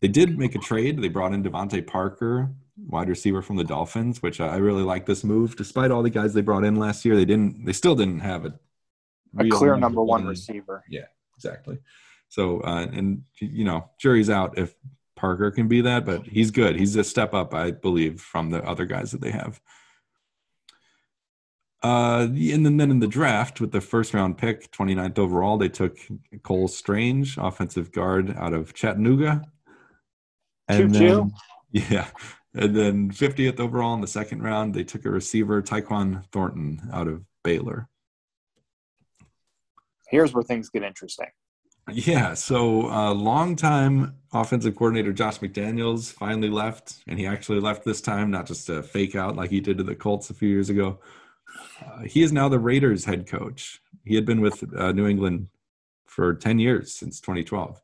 They did make a trade. They brought in DeVante Parker, wide receiver from the Dolphins, which I really like this move. Despite all the guys they brought in last year, they didn't. They still didn't have a A clear number one receiver. Yeah, exactly. So, uh, and you know, jury's out if Parker can be that, but he's good. He's a step up, I believe, from the other guys that they have. Uh, and then, then in the draft with the first round pick, 29th overall, they took Cole Strange, offensive guard out of Chattanooga. And Choo-choo. then, yeah. And then 50th overall in the second round, they took a receiver, Tyquan Thornton, out of Baylor. Here's where things get interesting. Yeah, so uh, longtime offensive coordinator Josh McDaniels finally left, and he actually left this time, not just a fake out like he did to the Colts a few years ago. Uh, he is now the Raiders head coach. He had been with uh, New England for 10 years since 2012.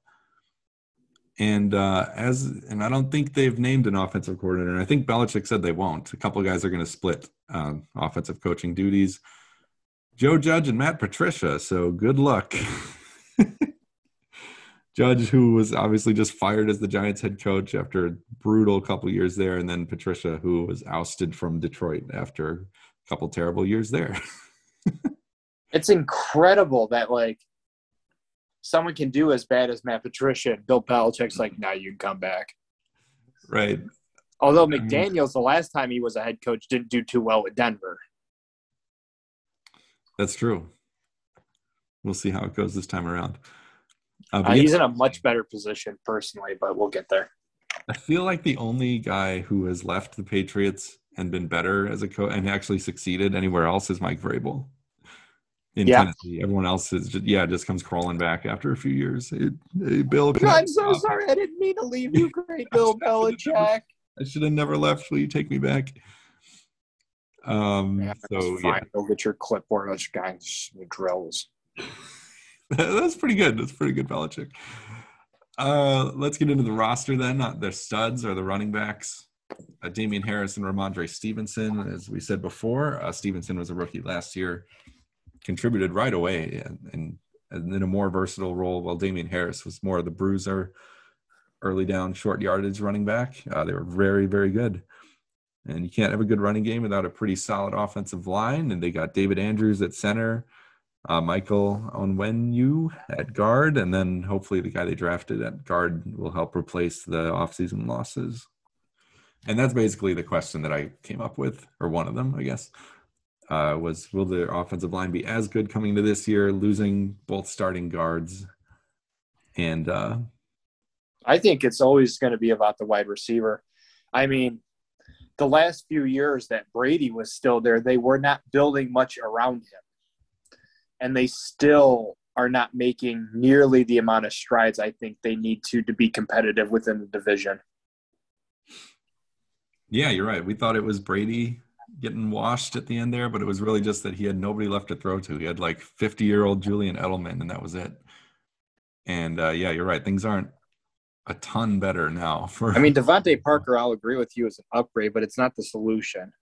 And uh, as and I don't think they've named an offensive coordinator. I think Belichick said they won't. A couple guys are going to split uh, offensive coaching duties. Joe Judge and Matt Patricia. So good luck. (laughs) Judge, who was obviously just fired as the Giants head coach after a brutal couple years there, and then Patricia, who was ousted from Detroit after a couple terrible years there. (laughs) It's incredible that like someone can do as bad as Matt Patricia and Bill Belichick's like, now you can come back. right. Although McDaniels, the last time he was a head coach, didn't do too well with Denver. That's true. We'll see how it goes this time around. Uh, but Uh, yeah, he's in a much better position personally, but we'll get there. I feel like the only guy who has left the Patriots and been better as a coach and actually succeeded anywhere else is Mike Vrabel in Yeah. Tennessee. Everyone else is just, yeah, just comes crawling back after a few years. Hey, hey, Bill, can I I'm so stop? sorry. I didn't mean to leave you, (laughs) great Bill Belichick. I should have never left. Will you take me back? Um, Yeah, so yeah. Go get your clipboard. Those guys drills. (laughs) that's pretty good. That's pretty good, Belichick. Uh, let's get into the roster then. Uh, the studs are the running backs. Uh, Damien Harris and Rhamondre Stevenson, as we said before. Uh, Stevenson was a rookie last year, contributed right away and, and, and in a more versatile role, while Damien Harris was more of the bruiser early down, short yardage running back. Uh, they were very, very good. And you can't have a good running game without a pretty solid offensive line. And they got David Andrews at center, uh, Michael Onwenu at guard, and then hopefully the guy they drafted at guard will help replace the offseason losses. And that's basically the question that I came up with, or one of them, I guess. Uh, was will the offensive line be as good coming to this year, losing both starting guards? And uh, I think it's always going to be about the wide receiver. I mean, the last few years that Brady was still there, they were not building much around him. And they still are not making nearly the amount of strides I think they need to to be competitive within the division. Yeah, you're right. We thought it was Brady getting washed at the end there, but it was really just that he had nobody left to throw to. He had like 50 year old Julian Edelman, and that was it. And uh, yeah, you're right. Things aren't a ton better now. (laughs) For I mean, DeVante Parker, I'll agree with you, is an upgrade, but it's not the solution.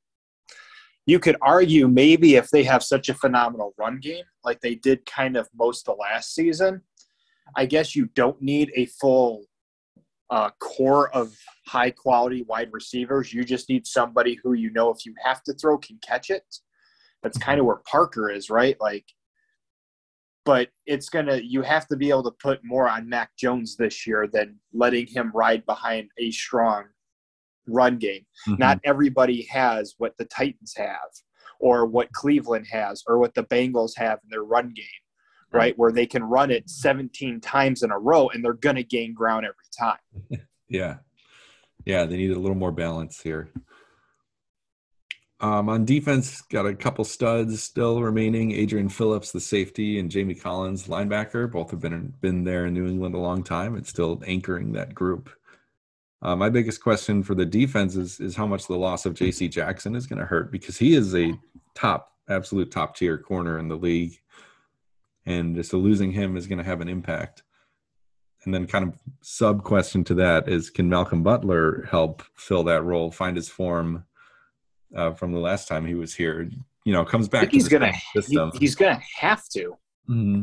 You could argue maybe if they have such a phenomenal run game, like they did kind of most of the last season, I guess you don't need a full uh, core of high quality wide receivers. You just need somebody who you know if you have to throw can catch it. That's kind of where Parker is, right? Like but it's gonna you have to be able to put more on Mac Jones this year than letting him ride behind a strong run game. Mm-hmm. Not everybody has what the Titans have, or what Cleveland has, or what the Bengals have in their run game, right? right? Where they can run it 17 times in a row and they're gonna gain ground every time. (laughs) yeah, yeah, they need a little more balance here. Um, on defense, got a couple studs still remaining. Adrian Phillips, the safety, and Jamie Collins, linebacker. Both have been been there in New England a long time and still anchoring that group. Uh, my biggest question for the defense is is how much the loss of J.C. Jackson is going to hurt because he is a top, absolute top tier corner in the league, and so losing him is going to have an impact. And then, kind of sub question to that is, can Malcolm Butler help fill that role, find his form? Uh, from the last time he was here. You know, comes back. he's gonna he, he's gonna have to. Mm-hmm.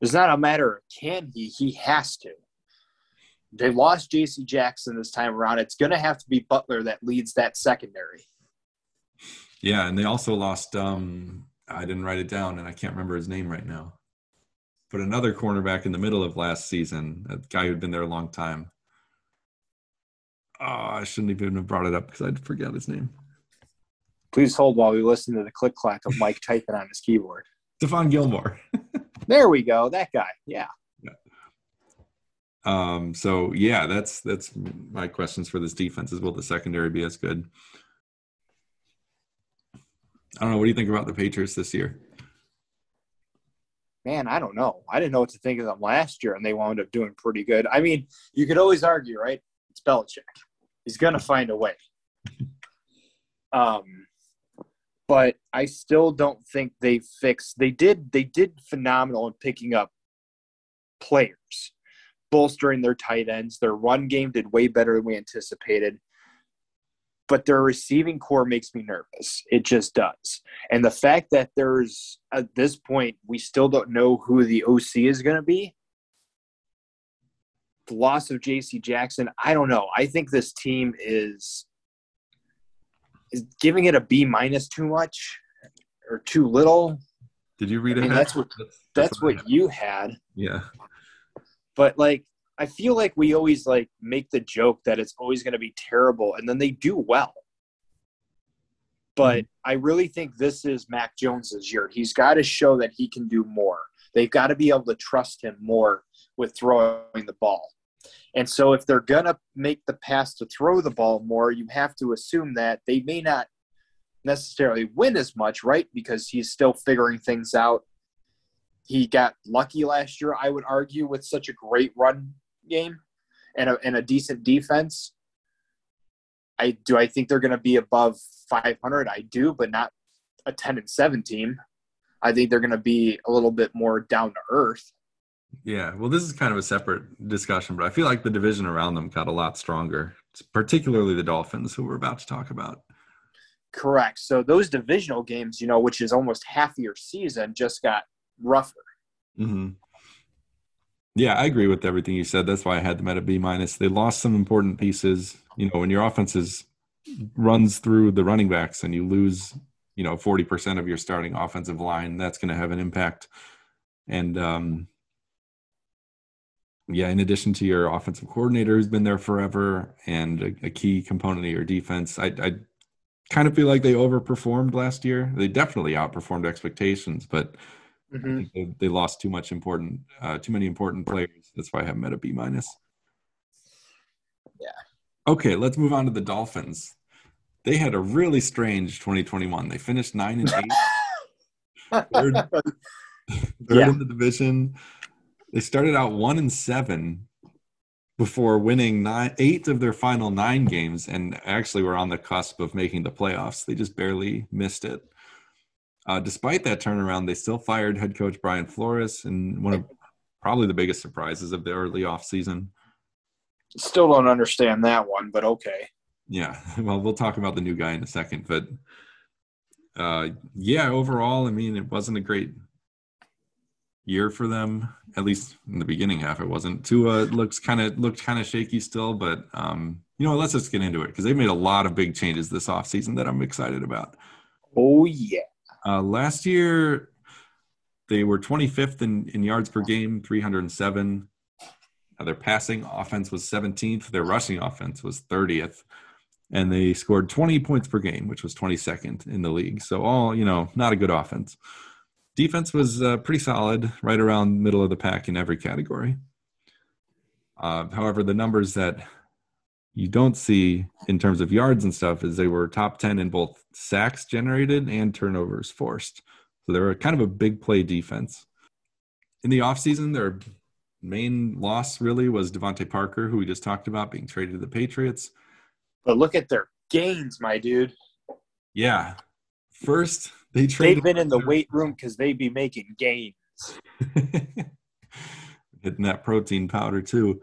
It's not a matter of can he; he has to. They lost J.C. Jackson this time around. It's gonna have to be Butler that leads that secondary. Yeah, and they also lost. um I didn't write it down, and I can't remember his name right now. But another cornerback in the middle of last season, a guy who'd been there a long time. Oh, I shouldn't even have brought it up because I'd forget his name. Please hold while we listen to the click clack of Mike typing on his keyboard. (laughs) Stephon Gilmore. (laughs) there we go. That guy. Yeah. yeah. Um, so yeah, that's that's my questions for this defense. Is will the secondary be as good? I don't know. What do you think about the Patriots this year? Man, I don't know. I didn't know what to think of them last year, and they wound up doing pretty good. I mean, you could always argue, right? It's Belichick. He's going to find a way. (laughs) Um, but I still don't think they fixed. They did. They did phenomenal in picking up players, bolstering their tight ends. Their run game did way better than we anticipated. But their receiving core makes me nervous. It just does. And the fact that there's at this point we still don't know who the OC is going to be. The loss of J.C. Jackson, I don't know. I think this team is is giving it a B minus too much or too little. Did you read it? I mean, That's what that's, that's what, what you had. Yeah. But like I feel like we always like make the joke that it's always going to be terrible and then they do well. But mm-hmm. I really think this is Mac Jones's year. He's got to show that he can do more. They've got to be able to trust him more with throwing the ball. And so if they're going to make the pass to throw the ball more, you have to assume that they may not necessarily win as much, right? Because he's still figuring things out. He got lucky last year, I would argue, with such a great run game and a, and a decent defense. I do I think they're going to be above 500. I do, but not a 10 and 7 team. I think they're going to be a little bit more down to earth. Yeah, well, this is kind of a separate discussion, but I feel like the division around them got a lot stronger, particularly the Dolphins, who we're about to talk about. Correct. So those divisional games, you know, which is almost half your season, just got rougher. Mm-hmm. Yeah, I agree with everything you said. That's why I had them at a B minus. They lost some important pieces. You know, when your offense is runs through the running backs and you lose, you know, forty percent of your starting offensive line, that's going to have an impact. And um, yeah, in addition to your offensive coordinator who's been there forever and a, a key component of your defense, I, I kind of feel like they overperformed last year. They definitely outperformed expectations, but mm-hmm. they, they, lost too much important, uh, too many important players. That's why I have met a B minus. Yeah. Okay, let's move on to the Dolphins. They had a really strange 2021. They finished nine and eight. third, (laughs) third yeah. (laughs) in the division. They started out one and seven before winning nine, eight of their final nine games, and actually were on the cusp of making the playoffs. They just barely missed it. Uh, despite that turnaround, they still fired head coach Brian Flores, and one of probably the biggest surprises of the early offseason. Still don't understand that one, but okay. Yeah, (laughs) well, we'll talk about the new guy in a second, but uh, yeah, overall, I mean, it wasn't a great year for them. At least in the beginning half, it wasn't. Tua looks kind of looked kind of shaky still, but um, you know, let's just get into it because they've made a lot of big changes this offseason that I'm excited about. Oh yeah. Uh, last year, they were 25th in, in yards per game, 307. Uh, their passing offense was 17th. Their rushing offense was 30th. And they scored 20 points per game, which was 22nd in the league. So, all, you know, not a good offense. Defense was uh, pretty solid, right around middle of the pack in every category. Uh, however, the numbers that you don't see in terms of yards and stuff is they were top 10 in both sacks generated and turnovers forced. So they were kind of a big play defense. In the offseason, their main loss really was DeVante Parker, who we just talked about being traded to the Patriots. But look at their gains, my dude. Yeah. First, they They've been in the weight room because they be making gains. (laughs) Hitting that protein powder too.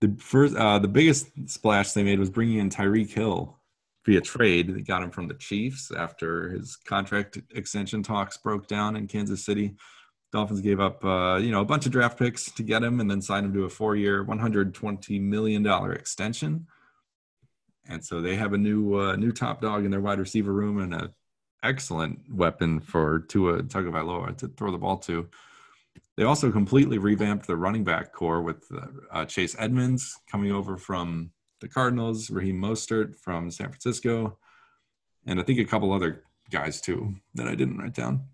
The first, uh, the biggest splash they made was bringing in Tyreek Hill via trade. They got him from the Chiefs after his contract extension talks broke down in Kansas City. Dolphins gave up, uh, you know, a bunch of draft picks to get him, and then signed him to a four-year, 120 million dollar extension. And so they have a new, uh, new top dog in their wide receiver room and a excellent weapon for Tua Tagovailoa to throw the ball to. They also completely revamped the running back core with uh, Chase Edmonds coming over from the Cardinals, Raheem Mostert from San Francisco, and I think a couple other guys too that I didn't write down.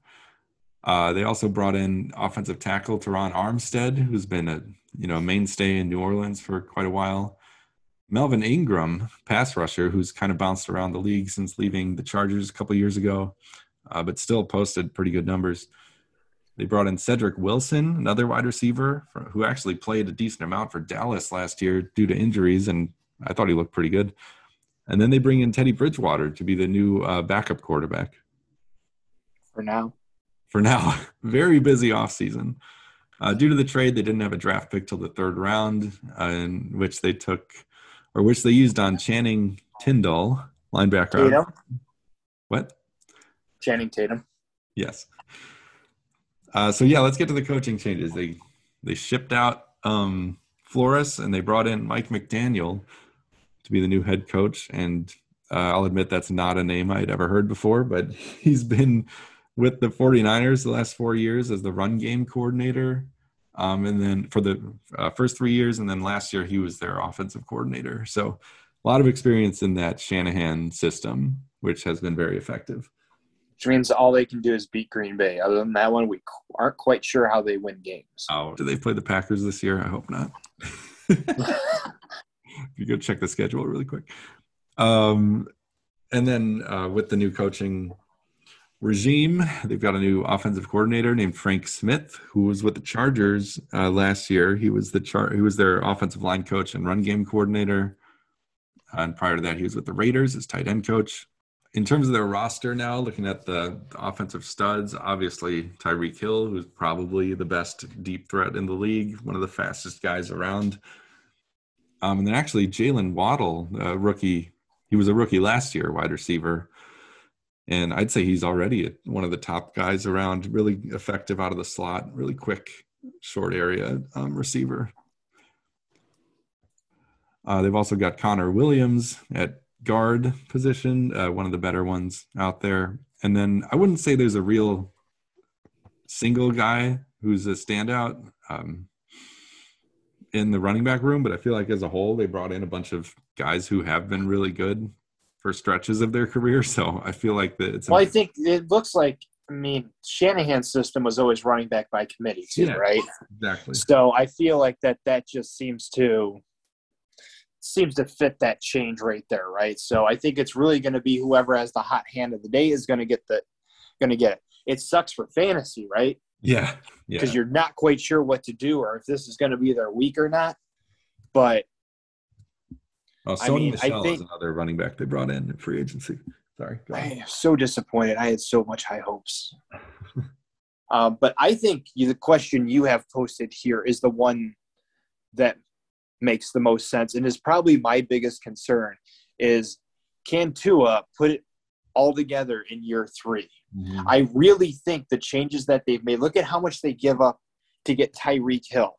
Uh, they also brought in offensive tackle Terron Armstead, who's been a you know mainstay in New Orleans for quite a while. Melvin Ingram, pass rusher, who's kind of bounced around the league since leaving the Chargers a couple years ago, uh, but still posted pretty good numbers. They brought in Cedric Wilson, another wide receiver who actually played a decent amount for Dallas last year due to injuries, and I thought he looked pretty good. And then they bring in Teddy Bridgewater to be the new uh, backup quarterback. For now. For now. (laughs) Very busy offseason. Uh, due to the trade, they didn't have a draft pick till the third round, uh, in which they took – or which they used on Channing Tindall, linebacker. Tatum. What? Channing Tatum. Yes. Uh, so yeah, let's get to the coaching changes. They they shipped out um, Flores and they brought in Mike McDaniel to be the new head coach. And uh, I'll admit that's not a name I'd ever heard before, but (laughs) he's been with the 49ers the last four years as the run game coordinator um, and then for the uh, first three years, and then last year he was their offensive coordinator. So a lot of experience in that Shanahan system, which has been very effective. Which means all they can do is beat Green Bay. Other than that one, we aren't quite sure how they win games. Oh, do they play the Packers this year? I hope not. (laughs) you go check the schedule really quick. Um, and then uh, with the new coaching regime. They've got a new offensive coordinator named Frank Smith, who was with the Chargers uh, last year. He was the char- he was their offensive line coach and run game coordinator. And prior to that, he was with the Raiders as tight end coach. In terms of their roster now, looking at the, the offensive studs, obviously Tyreek Hill, who's probably the best deep threat in the league, one of the fastest guys around. Um, and then actually Jaylen Waddle, rookie, he was a rookie last year, wide receiver and I'd say he's already one of the top guys around, really effective out of the slot, really quick short area um, receiver. Uh, they've also got Connor Williams at guard position, uh, one of the better ones out there. And then I wouldn't say there's a real single guy who's a standout um, in the running back room, but I feel like as a whole, they brought in a bunch of guys who have been really good for stretches of their career. So I feel like that it's. Well, I think it looks like. I mean, Shanahan's system was always running back by committee, too, Yeah. right? exactly. So I feel like that that just seems to seems to fit that change right there, right? So I think it's really going to be whoever has the hot hand of the day is going to get the going to get it. It sucks for fantasy, right? Yeah, yeah. Because you're not quite sure what to do or if this is going to be their week or not. But Oh, I Sony mean, I Michel think- is another running back they brought in in free agency. Sorry. I am so disappointed. I had so much high hopes. um, (laughs) but I think you, the question you have posted here is the one that makes the most sense and is probably my biggest concern is can Tua put it all together in year three? Mhm. I really think the changes that they've made, look at how much they give up to get Tyreek Hill.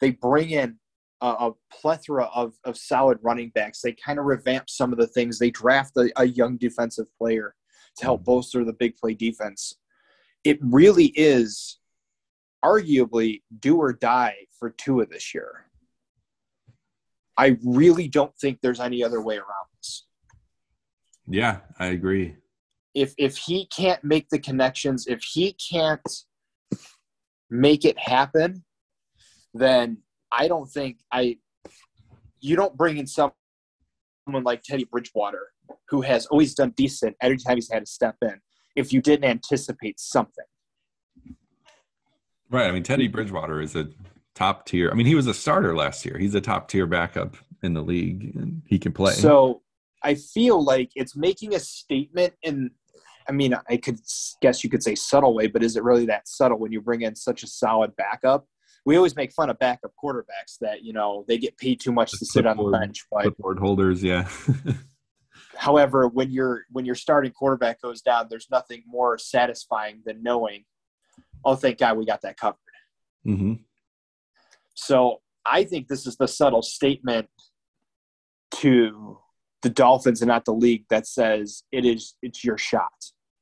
They bring in a, a plethora of, of solid running backs. They kind of revamp some of the things. They draft a, a young defensive player to help mm-hmm. bolster the big play defense. It really is arguably do or die for Tua this year. I really don't think there's any other way around this. Yeah, I agree. if if he can't make the connections, if he can't make it happen, then I don't think I you don't bring in someone like Teddy Bridgewater who has always done decent every time he's had to step in if you didn't anticipate something. Right. I mean, Teddy Bridgewater is a top tier. I mean, he was a starter last year. He's a top tier backup in the league, and he can play. So I feel like it's making a statement in I mean, I could guess you could say subtle way, but is it really that subtle when you bring in such a solid backup? We always make fun of backup quarterbacks that, you know, they get paid too much to sit on the bench. But Clipboard holders, yeah. (laughs) however, when your when your starting quarterback goes down, there's nothing more satisfying than knowing, oh thank God we got that covered. hmm So I think this is the subtle statement to the Dolphins and not the league that says it is it's your shot.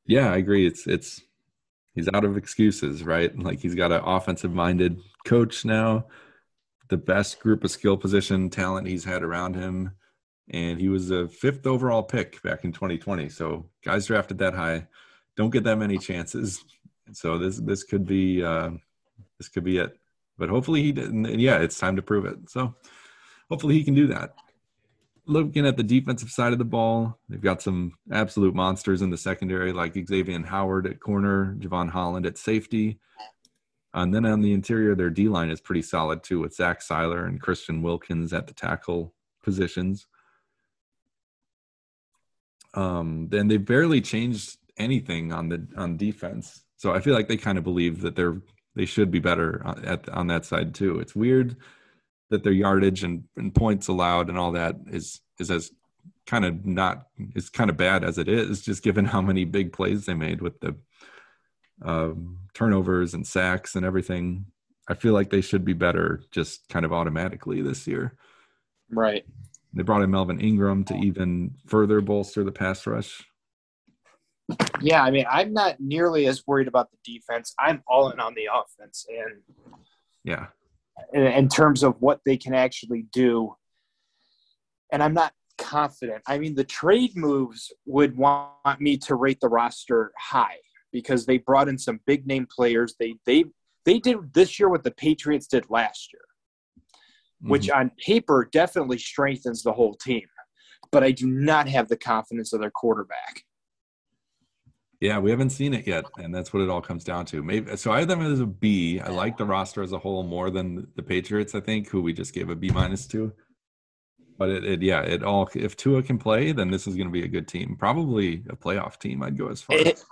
Yeah, I agree. It's it's he's out of excuses, right? Like he's got an offensive minded coach now, the best group of skill position talent he's had around him, and he was a fifth overall pick back in 2020. So guys drafted that high, don't get that many chances. So this this could be uh, this could be it. But hopefully he didn't. and Yeah, it's time to prove it. So hopefully he can do that. Looking at the defensive side of the ball, they've got some absolute monsters in the secondary, like Xavien Howard at corner, Jevon Holland at safety. And then on the interior, their D line is pretty solid too, with Zach Sieler and Christian Wilkins at the tackle positions. Um, then they barely changed anything on the on defense, so I feel like they kind of believe that they're they should be better at on that side too. It's weird that their yardage and, and points allowed and all that is is as kind of not is kind of bad as it is, just given how many big plays they made with the um, turnovers and sacks and everything. I feel like they should be better just kind of automatically this year. Right. They brought in Melvin Ingram to even further bolster the pass rush. Yeah, I mean, I'm not nearly as worried about the defense. I'm all in on the offense, and Yeah. in, in terms of what they can actually do. And I'm not confident. I mean, the trade moves would want me to rate the roster high because they brought in some big name players. They they they did this year what the Patriots did last year, which Mhm. on paper definitely strengthens the whole team. But I do not have the confidence of their quarterback. Yeah, we haven't seen it yet, and that's what it all comes down to. Maybe so. I have them as a B. I like the roster as a whole more than the Patriots. I think, who we just gave a B minus to. But it, it, yeah, it all. If Tua can play, then this is going to be a good team. Probably a playoff team. I'd go as far. It- as.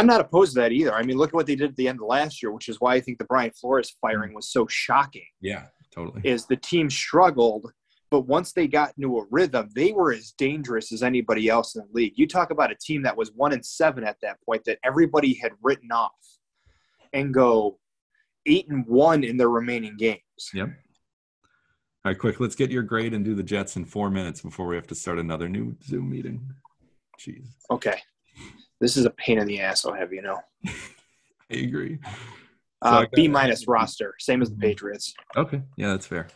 I'm not opposed to that either. I mean, look at what they did at the end of last year, which is why I think the Brian Flores firing was so shocking. Yeah, totally. is the team struggled, but once they got into a rhythm, they were as dangerous as anybody else in the league. You talk about a team that was one and seven at that point that everybody had written off and go, eight and one in their remaining games. Yep. All right, quick. Let's get your grade and do the Jets in four minutes before we have to start another new Zoom meeting. Jeez. Okay. This is a pain in the ass, I'll have you know. (laughs) I agree. Uh, I B minus roster, same as the Mhm. Patriots. Okay. Yeah, that's fair.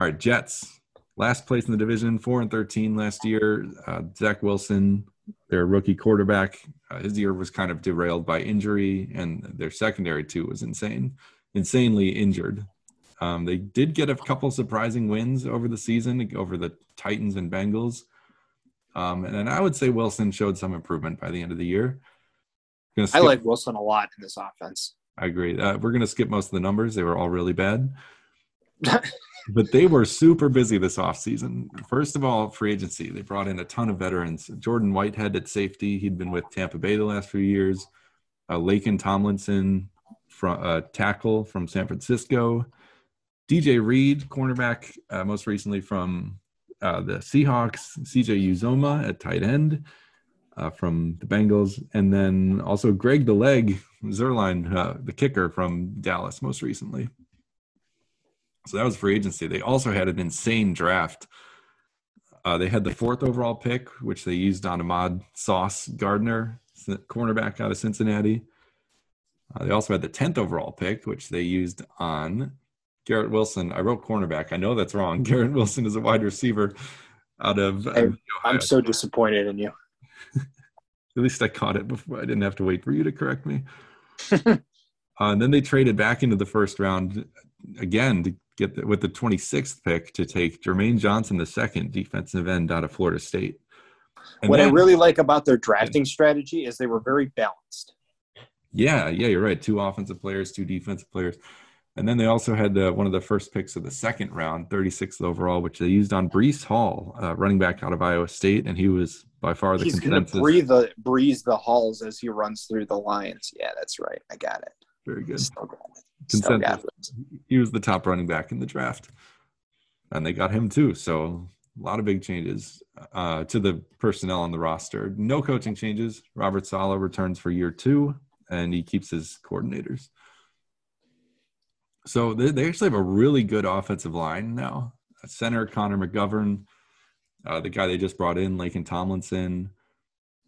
All right, Jets. Last place in the division, four and thirteen last year. Uh, Zach Wilson, their rookie quarterback, uh, his year was kind of derailed by injury, and their secondary too was insane, insanely injured. Um, they did get a couple surprising wins over the season over the Titans and Bengals, um, and then I would say Wilson showed some improvement by the end of the year. Gonna I like Wilson a lot in this offense. I agree. Uh, we're going to skip most of the numbers. They were all really bad. (laughs) but they were super busy this offseason. First of all, free agency. They brought in a ton of veterans. Jordan Whitehead at safety. He'd been with Tampa Bay the last few years. Uh, Laken Tomlinson, from uh, tackle from San Francisco. DJ Reed, cornerback, uh, most recently from uh, the Seahawks. CJ Uzomah at tight end uh, from the Bengals, and then also Greg the Leg Zuerlein, uh, the kicker from Dallas, most recently. So that was free agency. They also had an insane draft. Uh, they had the fourth overall pick, which they used on Ahmad Sauce Gardner, cornerback out of Cincinnati. Uh, they also had the tenth overall pick, which they used on Garrett Wilson. I wrote cornerback. I know that's wrong. (laughs) Garrett Wilson is a wide receiver out of. Hey, Ohio I'm so disappointed in you. (laughs) At least I caught it before. I didn't have to wait for you to correct me. (laughs) uh, and then they traded back into the first round again to get the, with the 26th pick to take Jermaine Johnson, the second defensive end out of Florida State. And what I really like about their drafting strategy is they were very balanced. yeah, yeah, you're right. Two offensive players, two defensive players. And then they also had uh, one of the first picks of the second round, 36th overall, which they used on Breece Hall, uh, running back out of Iowa State, and he was by far the He's going to breathe the breeze the halls as he runs through the lines. Yeah, that's right. I got it. Very good. Still got it. Still got Consensus. it. he was the top running back in the draft, and they got him too. So a lot of big changes uh, to the personnel on the roster. No coaching changes. Robert Saleh returns for year two, and he keeps his coordinators. So they, they actually have a really good offensive line now. Center Connor McGovern, uh, the guy they just brought in, Laken Tomlinson.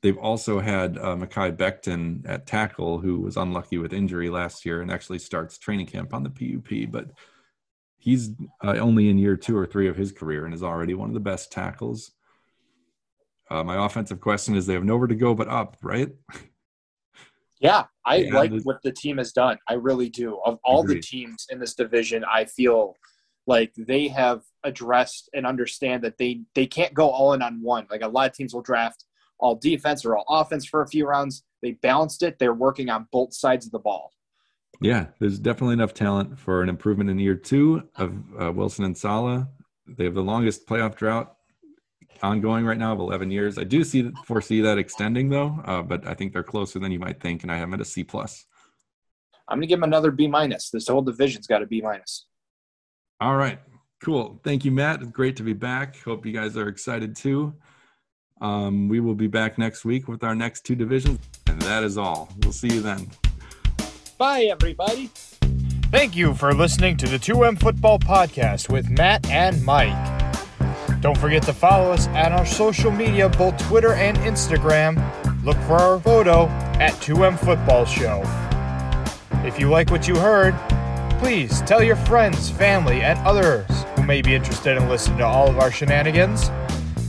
They've also had uh, Mekhi Becton at tackle, who was unlucky with injury last year and actually starts training camp on the PUP. But he's uh, only in year two or three of his career and is already one of the best tackles. Uh, my offensive question is they have nowhere to go but up, right? (laughs) Yeah, I Yeah, like what the team has done. I really do. Of all the teams in this division, I feel like they have addressed and understand that they they can't go all in on one. Like a lot of teams will draft all defense or all offense for a few rounds. They balanced it. They're working on both sides of the ball. Yeah, there's definitely enough talent for an improvement in year two of uh, Wilson and Saleh. They have the longest playoff drought ongoing right now of 11 years. I do see foresee that extending though, uh, but I think they're closer than you might think, and I have them at a C plus. I'm gonna give them another B minus. This whole division's got a B minus. All right, cool. Thank you, Matt. It's great to be back. Hope you guys are excited too. Um, we will be back next week with our next two divisions, and that is all. We'll see you then. Bye, everybody. Thank you for listening to the 2M Football Podcast with Matt and Mike. Don't forget to follow us at our social media, both Twitter and Instagram. Look for our photo at 2M Football Show. If you like what you heard, please tell your friends, family, and others who may be interested in listening to all of our shenanigans.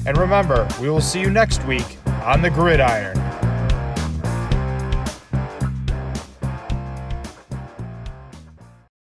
And remember, we will see you next week on the gridiron.